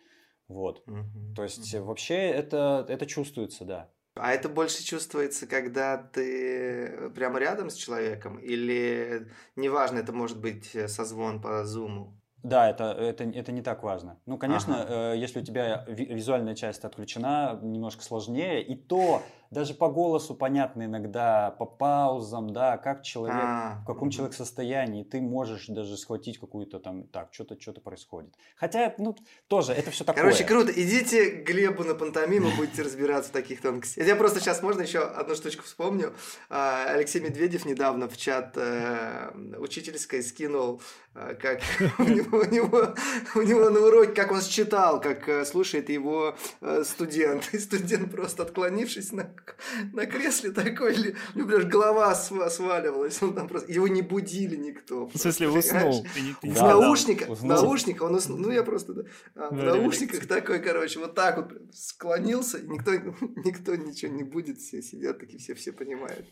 Вот. Угу. То есть угу. вообще это, это чувствуется, да. А это больше чувствуется, когда ты прямо рядом с человеком, или неважно, это может быть э, созвон по зуму? Да, это, это, это не так важно. Ну, конечно, ага. э, если у тебя визуальная часть отключена, немножко сложнее. И то даже по голосу понятно иногда, по паузам, да, как человек, а, в каком человек состоянии, ты можешь даже схватить какую-то там, так, что-то что-то происходит. Хотя, ну, тоже, это все такое. Короче, круто. Идите к Глебу на пантомиму, будете разбираться в таких тонкостях. Я просто сейчас, можно еще одну штучку вспомню. А, Алексей Медведев недавно в чат э, учительской скинул, э, как у него, у, него, у него на уроке, как он считал, как э, слушает его студент. И студент просто отклонившись на на кресле такой, ну, голова сваливалась. Он там просто... Его не будили никто. В смысле, уснул? в наушниках, в наушниках он уснул. Ну, я просто... Да, а, в наушниках такой, короче, вот так вот склонился, никто, никто ничего не будет, все сидят такие, все, все понимают.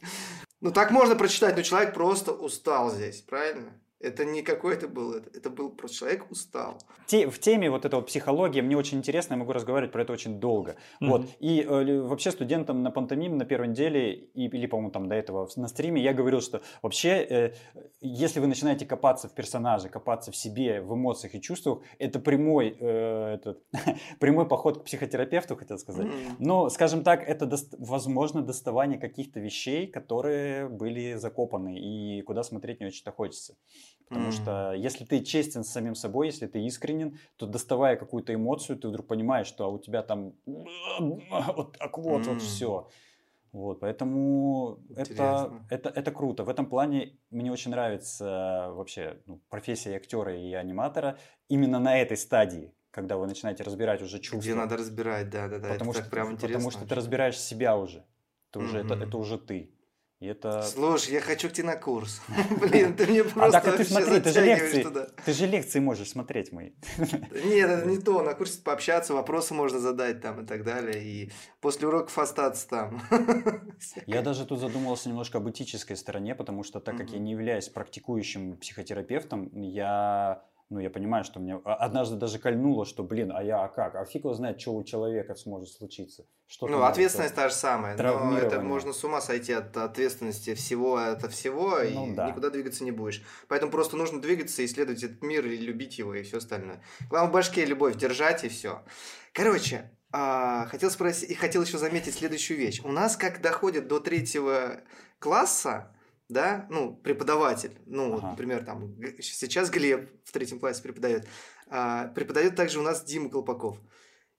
Ну, так можно прочитать, но человек просто устал здесь, правильно? Это не какой-то был, это, это был просто человек устал. Те, в теме вот этого психологии мне очень интересно, я могу разговаривать про это очень долго. Mm-hmm. Вот. И э, вообще студентам на пантомим на первой неделе, и, или, по-моему, там до этого на стриме я говорил, что вообще, э, если вы начинаете копаться в персонаже, копаться в себе, в эмоциях и чувствах, это прямой, э, этот, прямой поход к психотерапевту, хотел сказать. Mm-hmm. Но, скажем так, это, до, возможно, доставание каких-то вещей, которые были закопаны, и куда смотреть не очень-то хочется. Потому mm. что если ты честен с самим собой, если ты искренен, то доставая какую-то эмоцию, ты вдруг понимаешь, что а у тебя там вот так вот, mm. вот все. Вот, поэтому это, это, это круто. В этом плане мне очень нравится вообще ну, профессия актера и аниматора именно на этой стадии, когда вы начинаете разбирать уже чувства. Где надо разбирать, да, да, да. Потому, это что, прям интересно. потому что ты разбираешь себя уже. Это, mm-hmm. уже, это, это уже ты. И это... Слушай, я хочу к тебе на курс. Блин, ты мне А просто так ты смотри, ты же лекции, туда. ты же лекции можешь смотреть мои. Нет, это не то. На курсе пообщаться, вопросы можно задать там и так далее. И после уроков остаться там. Я даже тут задумывался немножко об этической стороне, потому что так как я не являюсь практикующим психотерапевтом, я, ну, я понимаю, что мне однажды даже кольнуло, что, блин, а я, а как? А фиг его знает, что у человека сможет случиться. Что Ну, ответственность та же самая. Но это можно с ума сойти от ответственности всего от всего, Ну и да. никуда двигаться не будешь. Поэтому просто нужно двигаться, исследовать этот мир и любить его, и все остальное. Главное в башке любовь держать, и все. Короче, а, хотел спросить, и хотел еще заметить следующую вещь. У нас, как доходит до третьего класса, да, ну, преподаватель, ну, вот, Ага. например, там, сейчас Глеб в третьем классе преподает, а, преподает также у нас Дима Колпаков.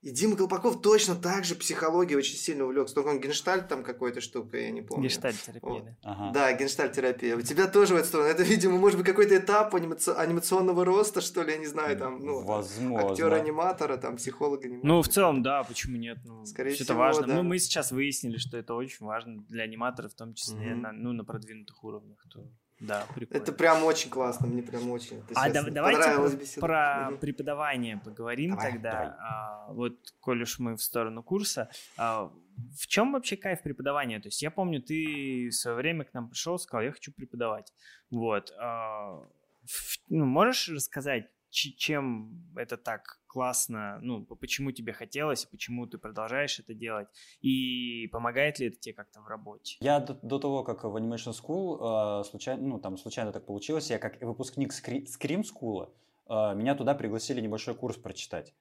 И Дима Колпаков точно так же психологией очень сильно увлекся. Только он генштальт там какой-то штука, я не помню. Гештальт-терапия, Вот. да. Ага. Да, генштальт-терапия. У тебя тоже в эту сторону. Это, видимо, может быть, какой-то этап анимаци- анимационного роста, что ли, я не знаю, там, ну, Возможно. актера-аниматора, там, психолога-аниматора. Ну, в целом, да, почему нет? Ну, Скорее это всего, важно. да. Ну, мы сейчас выяснили, что это очень важно для аниматоров, в том числе Мгм. на, ну, на продвинутых уровнях. То, да, прикольно. Это прям очень классно, мне прям очень. это А да- давайте про, беседа. про Мгм. преподавание поговорим Давай, тогда. давай. А, вот, коль уж мы в сторону курса, а, в чем вообще кайф преподавания? То есть я помню, ты в свое время к нам пришел, сказал, я хочу преподавать. Вот. а, в- ну, можешь рассказать, чем это так классно, ну, почему тебе хотелось, почему ты продолжаешь это делать, и помогает ли это тебе как-то в работе? Я до, до того, как в Animation School, э, случайно, ну, там случайно так получилось, я как выпускник скри- Scream School, э, меня туда пригласили небольшой курс прочитать.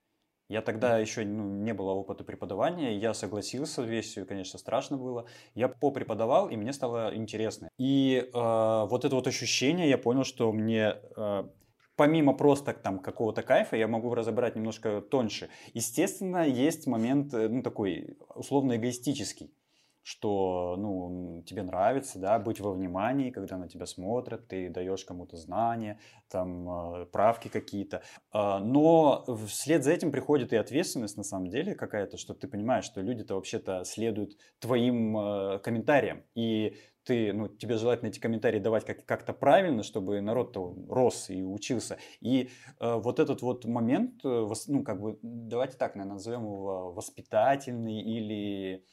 Я тогда еще ну, не было опыта преподавания, я согласился, весь, конечно, страшно было. Я попреподавал, и мне стало интересно. И э, вот это вот ощущение, я понял, что мне э, помимо просто там какого-то кайфа, я могу разобрать немножко тоньше. Естественно, есть момент, э, ну, такой условно эгоистический что ну, тебе нравится да, быть во внимании, когда на тебя смотрят, ты даешь кому-то знания, там, э, правки какие-то. А, Но вслед за этим приходит и ответственность на самом деле какая-то, что ты понимаешь, что люди-то вообще-то следуют твоим э, комментариям. И ты, ну, тебе желательно эти комментарии давать как- как-то правильно, чтобы народ-то рос и учился. И э, вот этот вот момент, э, ну, как бы, давайте так, наверное, назовем его воспитательный или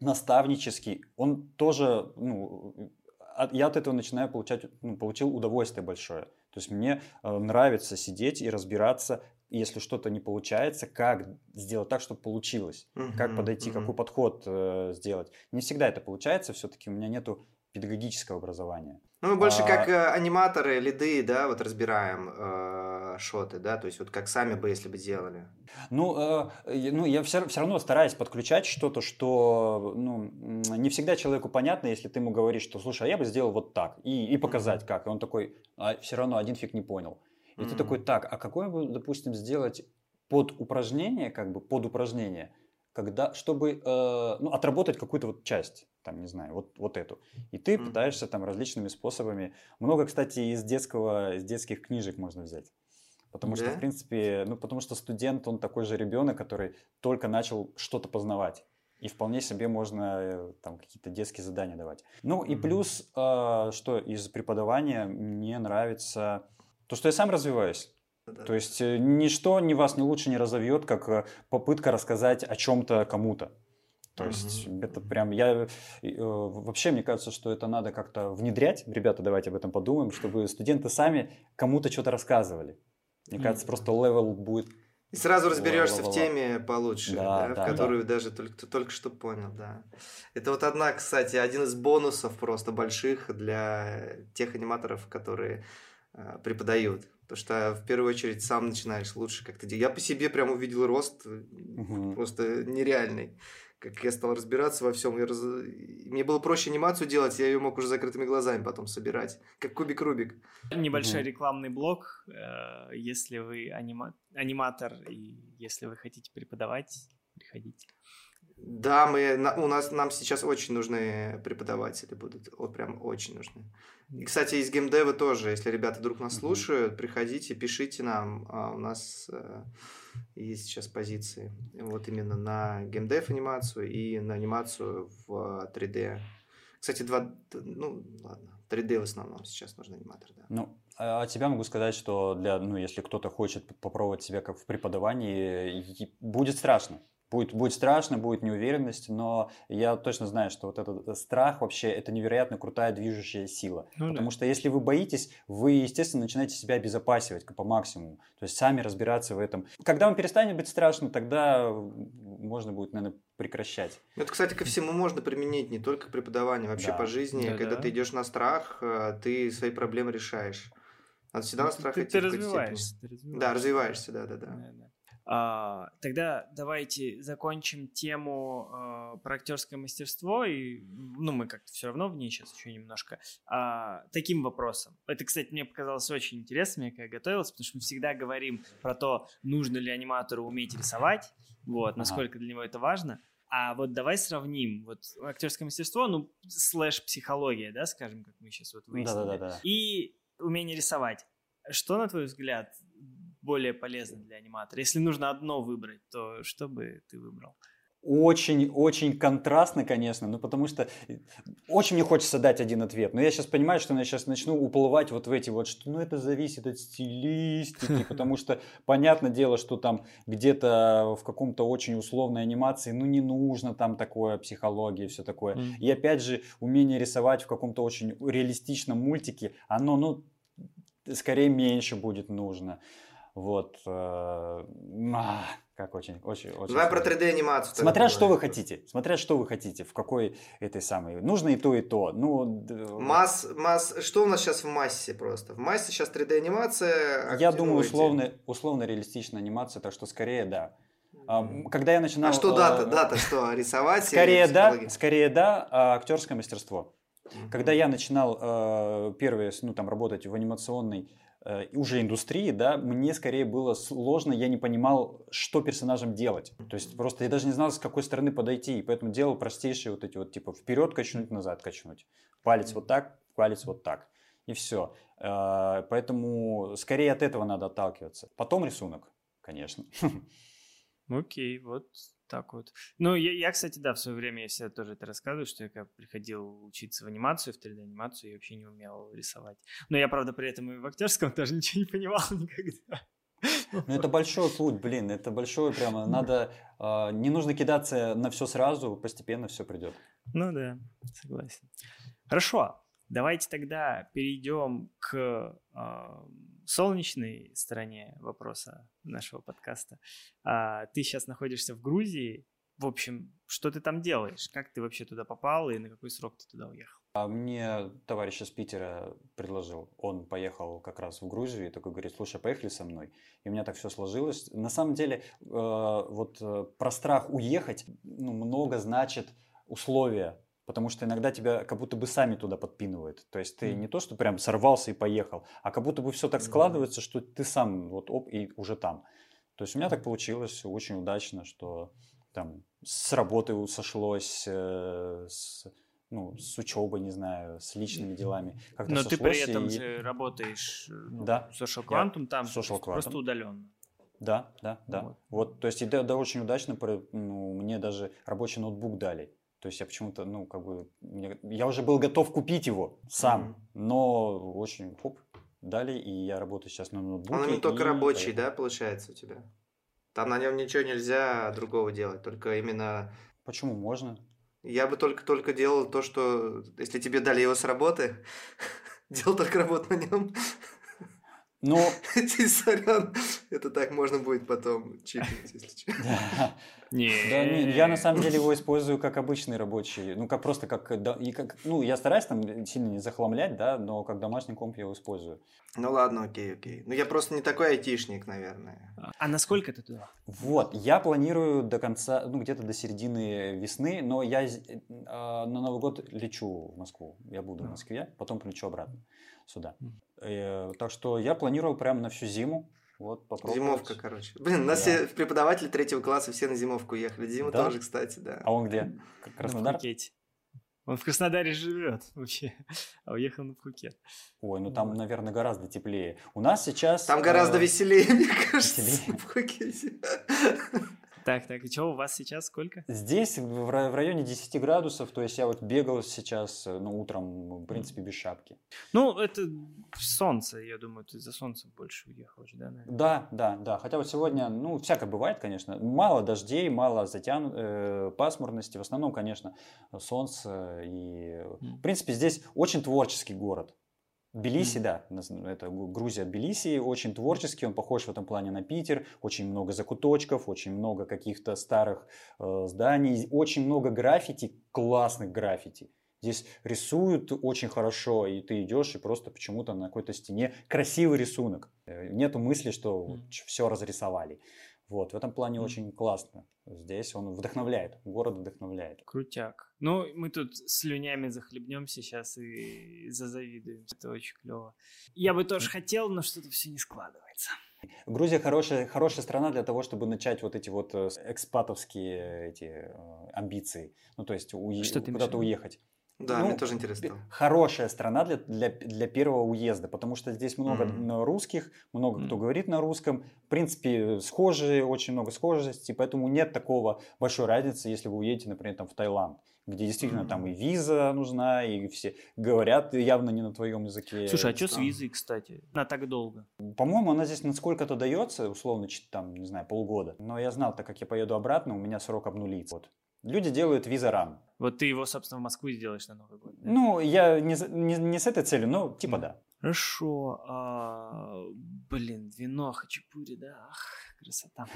наставнический, он тоже, ну, от- я от этого начинаю получать, ну, получил удовольствие большое. То есть мне э, нравится сидеть и разбираться, если что-то не получается, как сделать так, чтобы получилось, как Мгм, подойти, мгм. какой подход э, сделать. Не всегда это получается, все-таки у меня нету педагогического образования. Ну, мы больше А- как э, аниматоры, лиды, да, вот разбираем э, шоты, да, то есть вот как сами бы, если бы делали. Ну, э, ну я все, равно стараюсь подключать что-то, что ну, не всегда человеку понятно, если ты ему говоришь, что, слушай, а я бы сделал вот так, и, и показать как. И он такой, а все равно один фиг не понял. И ты такой, так, а какое бы, допустим, сделать под упражнение, как бы под упражнение, когда, чтобы э, ну, отработать какую-то вот часть, там, не знаю, вот, вот эту. И ты Мгм. пытаешься там различными способами. Много, кстати, из детского, из детских книжек можно взять. Потому что, Да? в принципе, ну, потому что студент, он такой же ребенок, который только начал что-то познавать. И вполне себе можно э, там какие-то детские задания давать. Ну и Мгм. плюс, э, что из преподавания мне нравится то, что я сам развиваюсь. Да. То есть э, ничто ни вас ни лучше не разовьет, как э, попытка рассказать о чем-то кому-то. То есть Мгм. это прям я э, вообще мне кажется, что это надо как-то внедрять. Ребята, давайте об этом подумаем, чтобы студенты сами кому-то что-то рассказывали. Мне Мгм. кажется, просто level будет. И сразу разберешься в теме получше, Да, да, да, в которую даже только, только что понял, да. Это вот одна, кстати, один из бонусов просто больших для тех аниматоров, которые э, преподают. Потому что в первую очередь сам начинаешь лучше как-то делать. Я по себе прям увидел рост Мгм. просто нереальный. Как я стал разбираться во всем. Я раз- Мне было проще анимацию делать, я ее мог уже закрытыми глазами потом собирать. Как кубик Рубик. Небольшой Мгм. рекламный блок. э, Если вы анима- аниматор и если вы хотите преподавать, приходите. Да, мы, на- у нас, нам сейчас очень нужны преподаватели будут. Вот прям очень нужны. И, кстати, из геймдева тоже, если ребята вдруг нас слушают, приходите, пишите нам. А у нас э, есть сейчас позиции. Вот именно на геймдев анимацию и на анимацию в 3D. Кстати, два, ну, ладно, 3D в основном сейчас нужен аниматор, да. Ну, а от себя могу сказать, что для, ну, если кто-то хочет попробовать себя как в преподавании, будет страшно. Будет, будет страшно, будет неуверенность, но я точно знаю, что вот этот э, страх вообще это невероятно крутая движущая сила. Ну, Потому да. что если вы боитесь, вы, естественно, начинаете себя обезопасивать по максимуму. То есть сами разбираться в этом. Когда вам перестанет быть страшно, тогда можно будет, наверное, прекращать. Это, кстати, ко всему можно применить, не только к преподаванию, вообще да. по жизни. Да, когда да. ты идешь на страх, э, ты свои проблемы решаешь. Надо всегда на ну, страх ты, идти ты, развиваешься, ты развиваешься. Да, развиваешься, да, да, да. да, да. А, тогда давайте закончим тему а, про актерское мастерство. И, ну, мы как-то все равно в ней сейчас еще немножко. А, таким вопросом. Это, кстати, мне показалось очень интересным, когда я готовился, потому что мы всегда говорим про то, нужно ли аниматору уметь рисовать, вот, насколько для него это важно. А вот давай сравним вот актерское мастерство, ну, слэш психология, да, скажем, как мы сейчас вот выяснили. Да-да-да. И умение рисовать. Что, на твой взгляд, более полезно для аниматора? Если нужно одно выбрать, то что бы ты выбрал? Очень-очень контрастно, конечно, ну потому что э, очень мне хочется дать один ответ, но я сейчас понимаю, что я сейчас начну уплывать вот в эти вот, что ну это зависит от стилистики, потому что понятное дело, что там где-то в каком-то очень условной анимации, ну не нужно там такое, психология и все такое. И опять же, умение рисовать в каком-то очень реалистичном мультике, оно, ну, скорее меньше будет нужно. Вот. Э, а, как очень, очень, очень. Давай про 3D анимацию. Смотря что вы хотите, смотря что вы хотите, в какой этой самой. Нужно и то, и то. Ну. Масс, масс. Что у нас сейчас в массе просто? В массе сейчас 3D анимация. Я думаю условно, условно реалистичная анимация, так что скорее да. А, когда я начинал... А что дата? Э, дата что? Рисовать? Скорее да, скорее да, а актерское мастерство. Когда я начинал э, первые, ну там работать в анимационной уже индустрии, да, мне скорее было сложно, я не понимал, что персонажам делать. То есть просто я даже не знал, с какой стороны подойти, и поэтому делал простейшие вот эти вот, типа, вперед качнуть, назад качнуть. Палец вот так, палец вот так. И все. Э, поэтому скорее от этого надо отталкиваться. Потом рисунок, конечно. Окей, вот так вот. Ну, я, я, кстати, да, в свое время я всегда тоже это рассказываю, что я когда приходил учиться в анимацию, в 3D-анимацию, я вообще не умел рисовать. Но я, правда, при этом и в актерском тоже ничего не понимал никогда. Ну, это большой путь, блин, это большой прямо. Надо, э, не нужно кидаться на все сразу, постепенно все придет. Ну да, согласен. Хорошо, давайте тогда перейдем к э, солнечной стороне вопроса нашего подкаста. А, ты сейчас находишься в Грузии. В общем, что ты там делаешь? Как ты вообще туда попал и на какой срок ты туда уехал? А мне товарищ из Питера предложил. Он поехал как раз в Грузию и такой говорит, слушай, поехали со мной. И у меня так все сложилось. На самом деле, э, вот э, про страх уехать ну, много значит условия потому что иногда тебя как будто бы сами туда подпинывают. То есть ты mm. не то, что прям сорвался и поехал, а как будто бы все так складывается, что ты сам вот оп и уже там. То есть у меня так получилось очень удачно, что там с работы сошлось, э, с, ну, с учебой, не знаю, с личными делами. Но ты при этом и... работаешь э, ну, да, Social Quantum, там social quantum. просто удаленно. Да, да, да. Вот, вот то есть и да, да, очень удачно, ну, мне даже рабочий ноутбук дали. То есть я почему-то, ну, как бы, мне, я уже был готов купить его сам, mm-hmm. но очень, хоп, дали, и я работаю сейчас на ноутбуке. Он не только рабочий, да, получается у тебя? Там на нем ничего нельзя другого делать, только именно... Почему можно? Я бы только, только делал то, что, если тебе дали его с работы, делал только работу на нем. Ну... Сорян, это так можно будет потом чипнуть, если что. Не. Да, не, я на самом деле его использую как обычный рабочий, ну как просто как, да, и как, ну я стараюсь там сильно не захламлять, да, но как домашний комп я его использую. Ну ладно, окей, окей. Ну я просто не такой айтишник, наверное. А насколько ты туда? Вот, я планирую до конца, ну где-то до середины весны, но я э, на Новый год лечу в Москву, я буду в Москве, потом прилечу обратно сюда. Э, так что я планировал прямо на всю зиму. Вот, попробовать. Зимовка, короче. Блин, у нас да. все преподаватели третьего класса все на зимовку ехали. Дима да? тоже, кстати, да. А он где? Краснодар? На Пхукете. Он в Краснодаре живет вообще, а уехал на Пхукет. Ой, ну там, наверное, гораздо теплее. У нас сейчас... Там гораздо э... веселее, мне кажется, веселее. в Пхукете. Так, так, и что у вас сейчас сколько? Здесь в районе 10 градусов, то есть я вот бегал сейчас, э, ну, утром, в принципе, без шапки. Ну, это солнце, я думаю, ты за солнцем больше уехал же, да? Наверное? Да, да, да. Хотя вот сегодня, ну, всякое бывает, конечно. Мало дождей, мало затян... э, пасмурности. В основном, конечно, солнце. И, в принципе, здесь очень творческий город. Тбилиси, mm. да, это Грузия, Тбилиси, очень творческий, он похож в этом плане на Питер, очень много закуточков, очень много каких-то старых э, зданий, очень много граффити, классных граффити. Здесь рисуют очень хорошо, и ты идешь и просто почему-то на какой-то стене красивый рисунок. Э, нету мысли, что mm. все разрисовали. Вот, в этом плане mm. очень классно. Здесь он вдохновляет, город вдохновляет. Крутяк. Ну, мы тут слюнями захлебнемся сейчас и зазавидуем. Это очень клево. Я бы тоже хотел, но что-то все не складывается. Грузия хорошая, хорошая страна для того, чтобы начать вот эти вот э, экспатовские эти э, амбиции. Ну, то есть уе- куда-то уехать. Да, ну, мне тоже интересно. Хорошая страна для, для, для первого уезда, потому что здесь много mm-hmm. русских, много mm-hmm. кто говорит на русском. В принципе, схожие, очень много схожести, поэтому нет такого большой разницы, если вы уедете, например, там, в Таиланд где действительно mm-hmm. там и виза нужна, и все говорят явно не на твоем языке. Слушай, а что с визой, кстати? На так долго? По-моему, она здесь насколько-то дается, условно, там, не знаю, полгода. Но я знал, так как я поеду обратно, у меня срок обнулится. Вот. Люди делают виза ран. Вот ты его, собственно, в Москву сделаешь на Новый год. Да? Ну, я не, не, не с этой целью, но типа mm. да. Хорошо. А, блин, вино, хачапури, да. Ах, красота.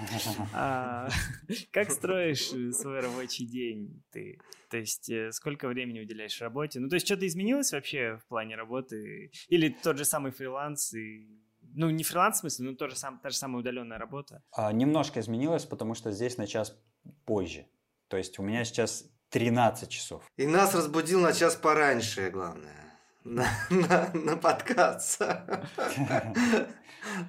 А, как строишь свой рабочий день ты? То есть э, сколько времени уделяешь работе? Ну, то есть что-то изменилось вообще в плане работы? Или тот же самый фриланс и ну, не фриланс в смысле, но тоже сам, та же самая удаленная работа. А, немножко изменилось, потому что здесь на час позже. То есть у меня сейчас 13 часов. И нас разбудил на час пораньше, главное. На, на, на подкаст.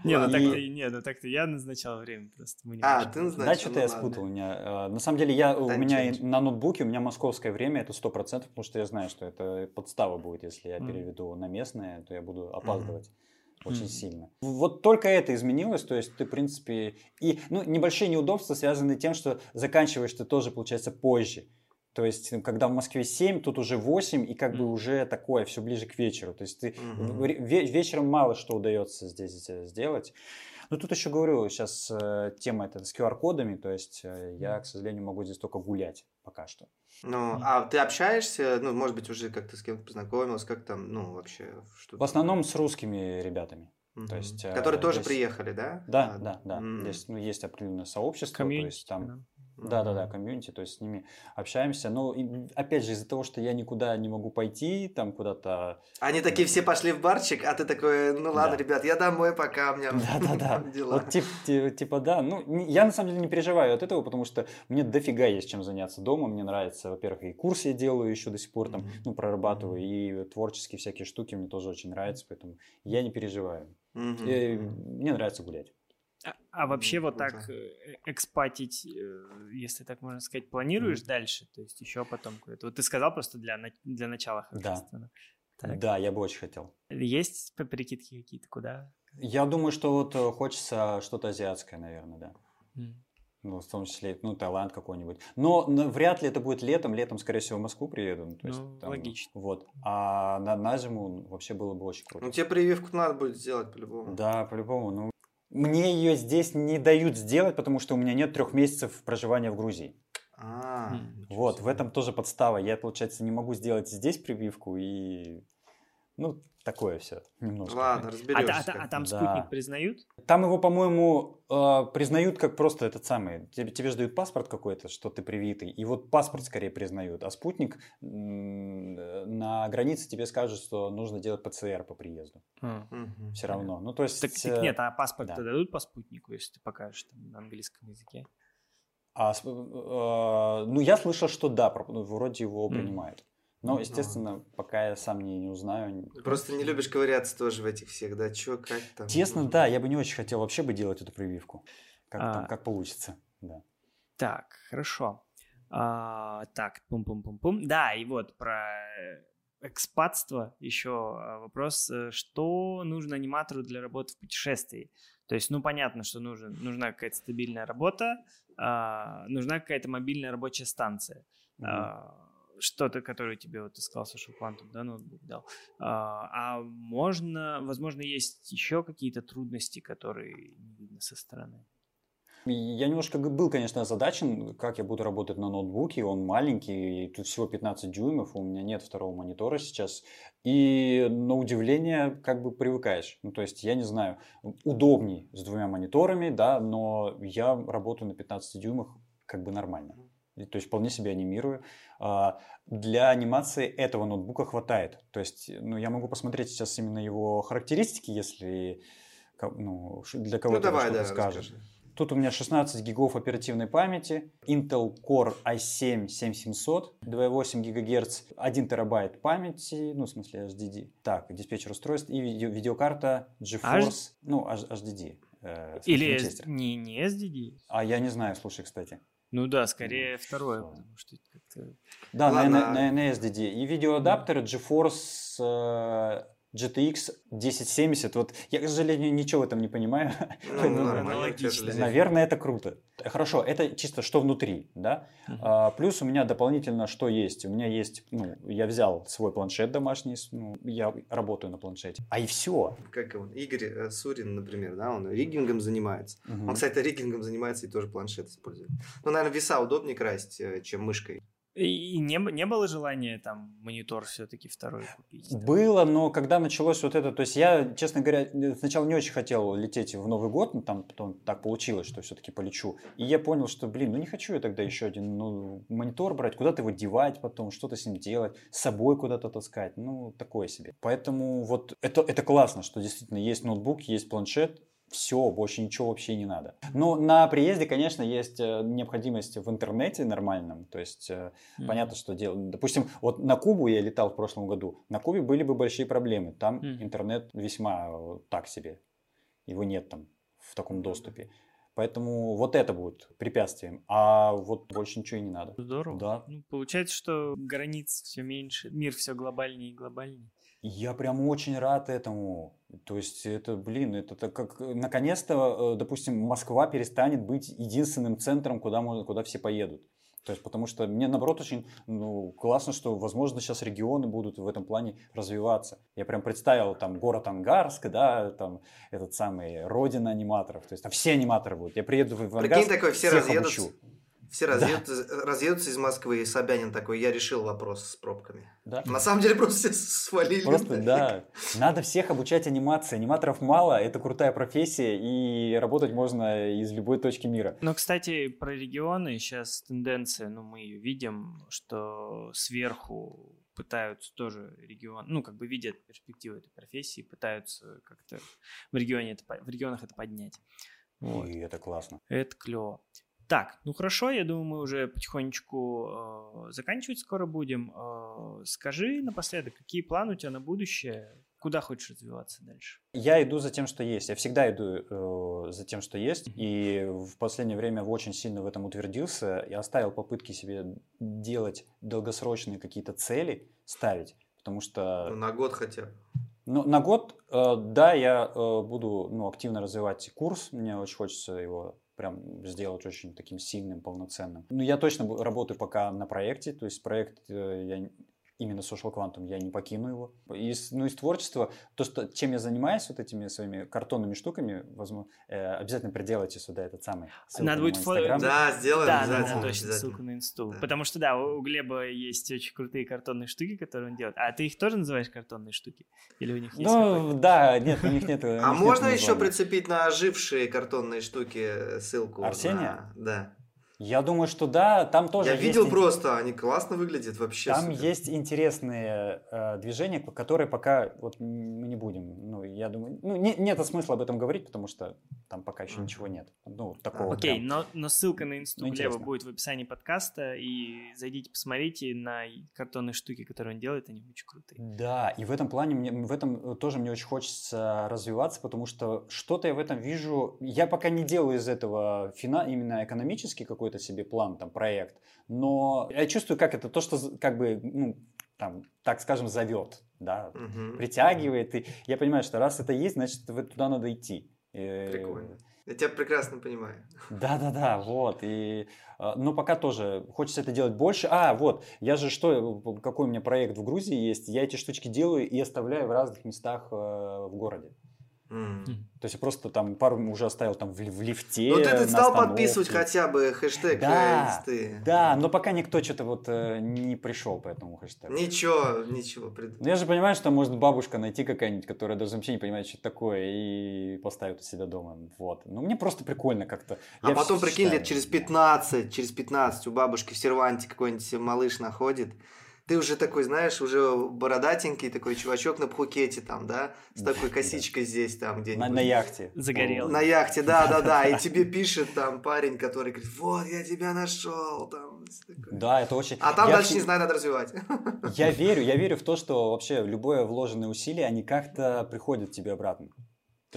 Не, ну так-то, не, ну так-то я назначал время просто. а, ты назначил? Да, что-то я спутал. У меня, э, на самом деле, я, у меня на ноутбуке, у меня московское время, это 100%, потому что я знаю, что это подстава будет, если я переведу на местное, то я буду опаздывать очень mm. сильно. Вот только это изменилось, то есть ты, в принципе, и ну, небольшие неудобства связаны тем, что заканчиваешь ты тоже, получается, позже. То есть, когда в Москве 7, тут уже 8, и как mm. бы уже такое, все ближе к вечеру. То есть, ты mm-hmm. вечером мало что удается здесь э, сделать. Но тут еще говорю, сейчас э, тема это с QR-кодами, то есть э, я, к сожалению, могу здесь только гулять пока что. Ну, а ты общаешься, ну, может быть, уже как-то с кем-то познакомился, как там, ну, вообще? Что в основном с русскими ребятами. Угу. То есть, Которые э, тоже здесь... приехали, да? Да, а, да, да. Мм. Здесь ну, есть определенное сообщество, Комьюнити, то есть там... Да да, да, да, комьюнити, то есть с ними общаемся. Но опять же, из-за того, что я никуда не могу пойти, там куда-то. Они такие все пошли в барчик, а ты такой, ну ладно, да. ребят, я домой пока, у меня да, да, да. дела. Вот типа, типа, да. Ну, я на самом деле не переживаю от этого, потому что мне дофига есть чем заняться дома. Мне нравится, во-первых, и курс я делаю еще до сих пор там, ну, прорабатываю, и творческие всякие штуки мне тоже очень нравятся, поэтому я не переживаю. Мне нравится гулять. А, а вообще вот так э, экспатить, э, если так можно сказать, планируешь mm. дальше? То есть еще потом куда-то? Вот ты сказал просто для, для начала. Да. Так. Да, я бы очень хотел. Есть прикидки какие-то куда? Я думаю, что вот э, хочется что-то азиатское, наверное, да. Mm. Ну, в том числе, ну, Таиланд какой-нибудь. Но, но вряд ли это будет летом. Летом, скорее всего, в Москву приеду. Ну, то есть, ну, там, логично. Вот. А на, на зиму вообще было бы очень круто. Ну, тебе прививку надо будет сделать по-любому. Да, по-любому. Ну, мне ее здесь не дают сделать, потому что у меня нет трех месяцев проживания в Грузии. А, вот, в этом тоже подстава. Я, получается, не могу сделать здесь прививку и... Ну, такое все немножко. Ладно, разберемся. А, а, а там да. спутник признают? Там его, по-моему, э, признают как просто этот самый. Тебе, тебе же дают паспорт какой-то, что ты привитый. И вот паспорт скорее признают. А спутник на границе тебе скажут, что нужно делать ПЦР по приезду. А. Все равно. Ну, то есть... Так, так нет, а паспорт да. дадут по спутнику, если ты покажешь там, на английском языке? А, э, ну, я слышал, что да, вроде его принимают. Но, естественно, пока я сам не, не узнаю. Просто не любишь ковыряться тоже в этих всех, да? Чё, как там? Честно, да, я бы не очень хотел вообще бы делать эту прививку. Как, а... там, как получится, да. Так, хорошо. А, так, пум-пум-пум-пум. Да, и вот про экспатство еще а, вопрос, э, что нужно аниматору для работы в путешествии. То есть, ну, понятно, что нужен, нужна какая-то стабильная работа, а, нужна какая-то мобильная рабочая станция. Mm-hmm. А, что-то, которое тебе, вот ты сказал, Social Quantum, да, ноутбук дал. А, а можно, возможно, есть еще какие-то трудности, которые не видно со стороны? Я немножко был, конечно, озадачен, как я буду работать на ноутбуке. Он маленький, тут всего 15 дюймов, у меня нет второго монитора сейчас. И на удивление как бы привыкаешь. Ну, то есть, я не знаю, удобней с двумя мониторами, да, но я работаю на 15 дюймах как бы нормально. То есть вполне себе анимирую. А, для анимации этого ноутбука хватает. То есть, ну, я могу посмотреть сейчас именно его характеристики, если ну, для кого-то ну, что-то да, скажет. Расскажи. Тут у меня 16 гигов оперативной памяти, Intel Core i7 7700, 2,8 ГГц, 1 терабайт памяти, ну, в смысле HDD. Так, диспетчер устройств и видео, видеокарта GeForce, H... ну, HDD. Э, Или не, не SDD. А я не знаю, слушай, кстати. Ну да, скорее ну, второе, потому что как-то... Да, на, на, на, на SDD. И видеоадаптеры GeForce э, GTX 1070, вот я, к сожалению, ничего в этом не понимаю. Ну, ну, логично. Наверное, это круто. Хорошо, это чисто что внутри, да? Uh-huh. А, плюс у меня дополнительно что есть? У меня есть, ну, я взял свой планшет домашний, ну, я работаю на планшете. А и все. Как он, Игорь э, Сурин, например, да, он риггингом занимается. Uh-huh. Он, кстати, риггингом занимается и тоже планшет использует. Ну, наверное, веса удобнее красть, э, чем мышкой. И не, не было желания там монитор все-таки второй купить? Да? Было, но когда началось вот это, то есть я, честно говоря, сначала не очень хотел лететь в Новый год, но там потом так получилось, что все-таки полечу. И я понял, что, блин, ну не хочу я тогда еще один ну, монитор брать, куда-то его девать потом, что-то с ним делать, с собой куда-то таскать, ну такое себе. Поэтому вот это, это классно, что действительно есть ноутбук, есть планшет, все, больше ничего вообще не надо. Но на приезде, конечно, есть э, необходимость в интернете нормальном. То есть mm-hmm. понятно, что делать. Допустим, вот на Кубу я летал в прошлом году. На Кубе были бы большие проблемы. Там mm-hmm. интернет весьма э, так себе. Его нет там в таком доступе. Поэтому вот это будет препятствием. А вот больше ничего и не надо. Здорово. Да. Ну, получается, что границ все меньше, мир все глобальнее и глобальнее. Я прям очень рад этому. То есть это, блин, это так как наконец-то, э, допустим, Москва перестанет быть единственным центром, куда, можно, куда все поедут. То есть, потому что мне, наоборот, очень ну, классно, что, возможно, сейчас регионы будут в этом плане развиваться. Я прям представил там город Ангарск, да, там этот самый родина аниматоров. То есть там все аниматоры будут. Я приеду в Ангарск, Прикинь, такой, все разъедутся, обучу. Все разъедутся, да. разъедутся из Москвы, и Собянин такой, я решил вопрос с пробками. Да. На самом деле просто все свалили. Просто, да. Надо всех обучать анимации. Аниматоров мало, это крутая профессия, и работать можно из любой точки мира. Но, кстати, про регионы сейчас тенденция, ну, мы ее видим, что сверху пытаются тоже регион, ну, как бы видят перспективу этой профессии, пытаются как-то в регионе это, в регионах это поднять. Вот. И это классно. Это клево. Так, ну хорошо, я думаю, мы уже потихонечку э, заканчивать скоро будем. Э, скажи напоследок, какие планы у тебя на будущее? Куда хочешь развиваться дальше? Я иду за тем, что есть. Я всегда иду э, за тем, что есть. И в последнее время очень сильно в этом утвердился. Я оставил попытки себе делать долгосрочные какие-то цели, ставить. Потому что... Ну, на год хотя бы. Ну, на год, э, да, я э, буду ну, активно развивать курс. Мне очень хочется его прям сделать очень таким сильным, полноценным. Ну, я точно работаю пока на проекте, то есть проект э, я именно Social Quantum, я не покину его. Из, ну, из творчества, то, что, чем я занимаюсь вот этими своими картонными штуками, возможно, э, обязательно приделайте сюда этот самый Надо будет фото... Да, сделаем да, обязательно. Да, точно, ссылку на инсту. Да. Потому что, да, у Глеба есть очень крутые картонные штуки, которые он делает. А ты их тоже называешь картонные штуки? Или у них есть Ну, да, нет, у них нет. А можно еще прицепить на ожившие картонные штуки ссылку? Арсения? Да. Я думаю, что да, там тоже. Я видел есть... просто, они классно выглядят вообще. Там супер. есть интересные э, движения, которые пока вот мы не будем. Ну, я думаю, ну не, нет смысла об этом говорить, потому что там пока еще ничего нет. Ну такого. Окей, прям... но, но ссылка на инсту ну, Глеба будет в описании подкаста и зайдите посмотрите на картонные штуки, которые он делает, они очень крутые. Да, и в этом плане мне в этом тоже мне очень хочется развиваться, потому что что-то я в этом вижу. Я пока не делаю из этого фина именно экономический какой какой-то себе план, там, проект. Но я чувствую, как это, то, что как бы, ну, там, так скажем, зовет, да, Мгм. притягивает. И я понимаю, что раз это есть, значит, туда надо идти. Прикольно. Я тебя прекрасно понимаю. Да-да-да, вот. И, а, но пока тоже хочется это делать больше. А, вот, я же что, какой у меня проект в Грузии есть, я эти штучки делаю и оставляю в разных местах э, в городе. М. То есть я просто там пару уже оставил там в, в лифте. Ну ты, ты на стал остановке. подписывать хотя бы хэштег Да, инсты. Да, но пока никто что-то вот э, не пришел по этому хэштегу. Ничего, ничего. прид- Ну, я же понимаю, что может бабушка найти какая-нибудь, которая даже вообще не понимает, что это такое, и поставит у себя дома. Вот. Ну, мне просто прикольно как-то. А Я потом, прикинь, читаю. лет через 15, через 15 у бабушки в серванте какой-нибудь малыш находит. Ты уже такой, знаешь, уже бородатенький такой чувачок на Пхукете там, да? С такой косичкой здесь там На, где-нибудь. на яхте. Загорел. На яхте, да-да-да. И тебе пишет там парень, который говорит, вот, я тебя нашел. Там. Да, это очень... А там Я дальше вс- не знаю, надо развивать. Я верю, я верю в то, что вообще любое вложенное усилие, они как-то приходят тебе обратно.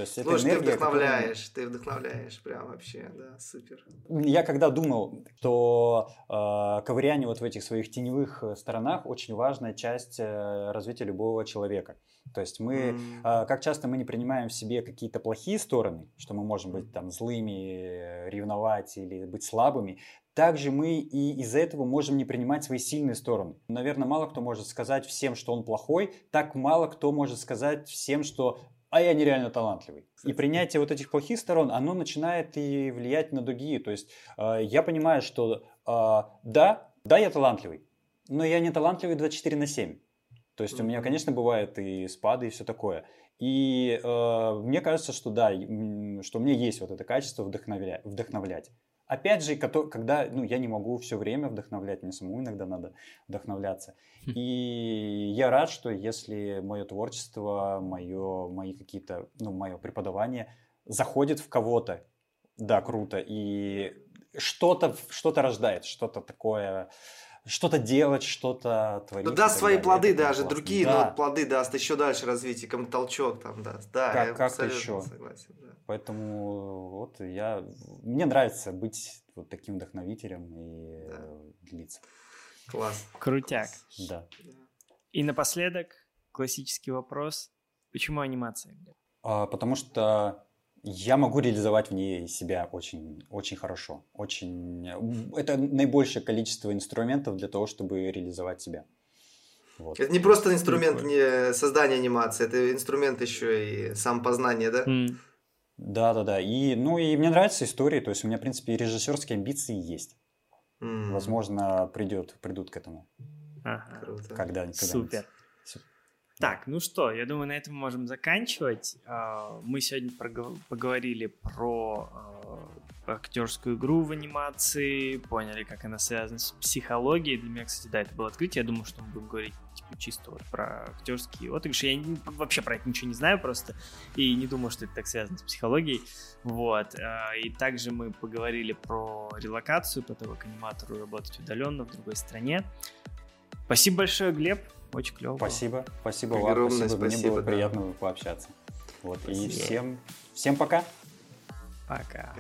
То есть это Слушай, ты энергия, которая- вдохновляешь, ты вдохновляешь, прям вообще, да, супер. Я когда думал, что э, ковыряние вот в этих своих теневых э, сторонах очень важная часть э, развития любого человека. То есть мы, М. э, как часто мы не принимаем в себе какие-то плохие стороны, что мы можем быть там злыми, ревновать или быть слабыми, также мы и из-за этого можем не принимать свои сильные стороны. Наверное, мало кто может сказать всем, что он плохой, так мало кто может сказать всем, что а я нереально талантливый. И принятие вот этих плохих сторон, оно начинает и влиять на другие. То есть э, я понимаю, что э, да, да, я талантливый, но я не талантливый 24 на 7. То есть у меня, конечно, бывают и спады, и все такое. И э, мне кажется, что да, что у меня есть вот это качество вдохновля- вдохновлять. Опять же, когда ну, я не могу все время вдохновлять, мне самому иногда надо вдохновляться. Хм. И я рад, что если мое творчество, мое, мои какие-то, ну, мое преподавание заходит в кого-то, да, круто, и что-то что рождает, что-то такое, что-то делать, что-то творить. Ну, даст свои далее. плоды Это даже, классно. другие, Да. но плоды даст еще дальше развитие, кому толчок там даст. Да, Как- я как абсолютно еще? согласен. да. Поэтому вот я, мне нравится быть вот таким вдохновителем и Да. э, длиться. Класс. Крутяк. Да. Да. И напоследок классический вопрос. Почему анимация? А, потому что я могу реализовать в ней себя очень, очень хорошо. Очень... Это наибольшее количество инструментов для того, чтобы реализовать себя. Вот. Это не просто инструмент не создания анимации, это инструмент еще и самопознания, да? М, Да, да, да. И, ну, и мне нравятся истории. То есть у меня, в принципе, режиссерские амбиции есть. М, Возможно, придет, придут к этому ага. Круто. когда-нибудь. Супер. Так, ну что, я думаю, на этом можем заканчивать. А, Мы сегодня поговорили про а, актерскую игру в анимации, поняли, как она связана с психологией. Для меня, кстати, да, это было открытие. Я думаю, что мы будем говорить типа, чисто вот про актерские отыгрыши. Я вообще про это ничего не знаю просто, и не думаю, что это так связано с психологией. Вот. а, И также мы поговорили про релокацию, про того, как аниматору работать удаленно в другой стране. Спасибо большое, Глеб. Очень клево. Спасибо, спасибо вам, Огромное спасибо. Мне спасибо, было да. приятно пообщаться. Вот, и Спасибо. всем, всем пока. Пока.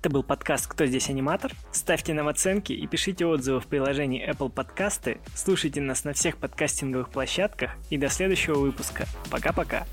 Это был подкаст «Кто здесь аниматор?». Ставьте нам оценки и пишите отзывы в приложении Apple Подкасты. Слушайте нас на всех подкастинговых площадках. И до следующего выпуска. Пока-пока.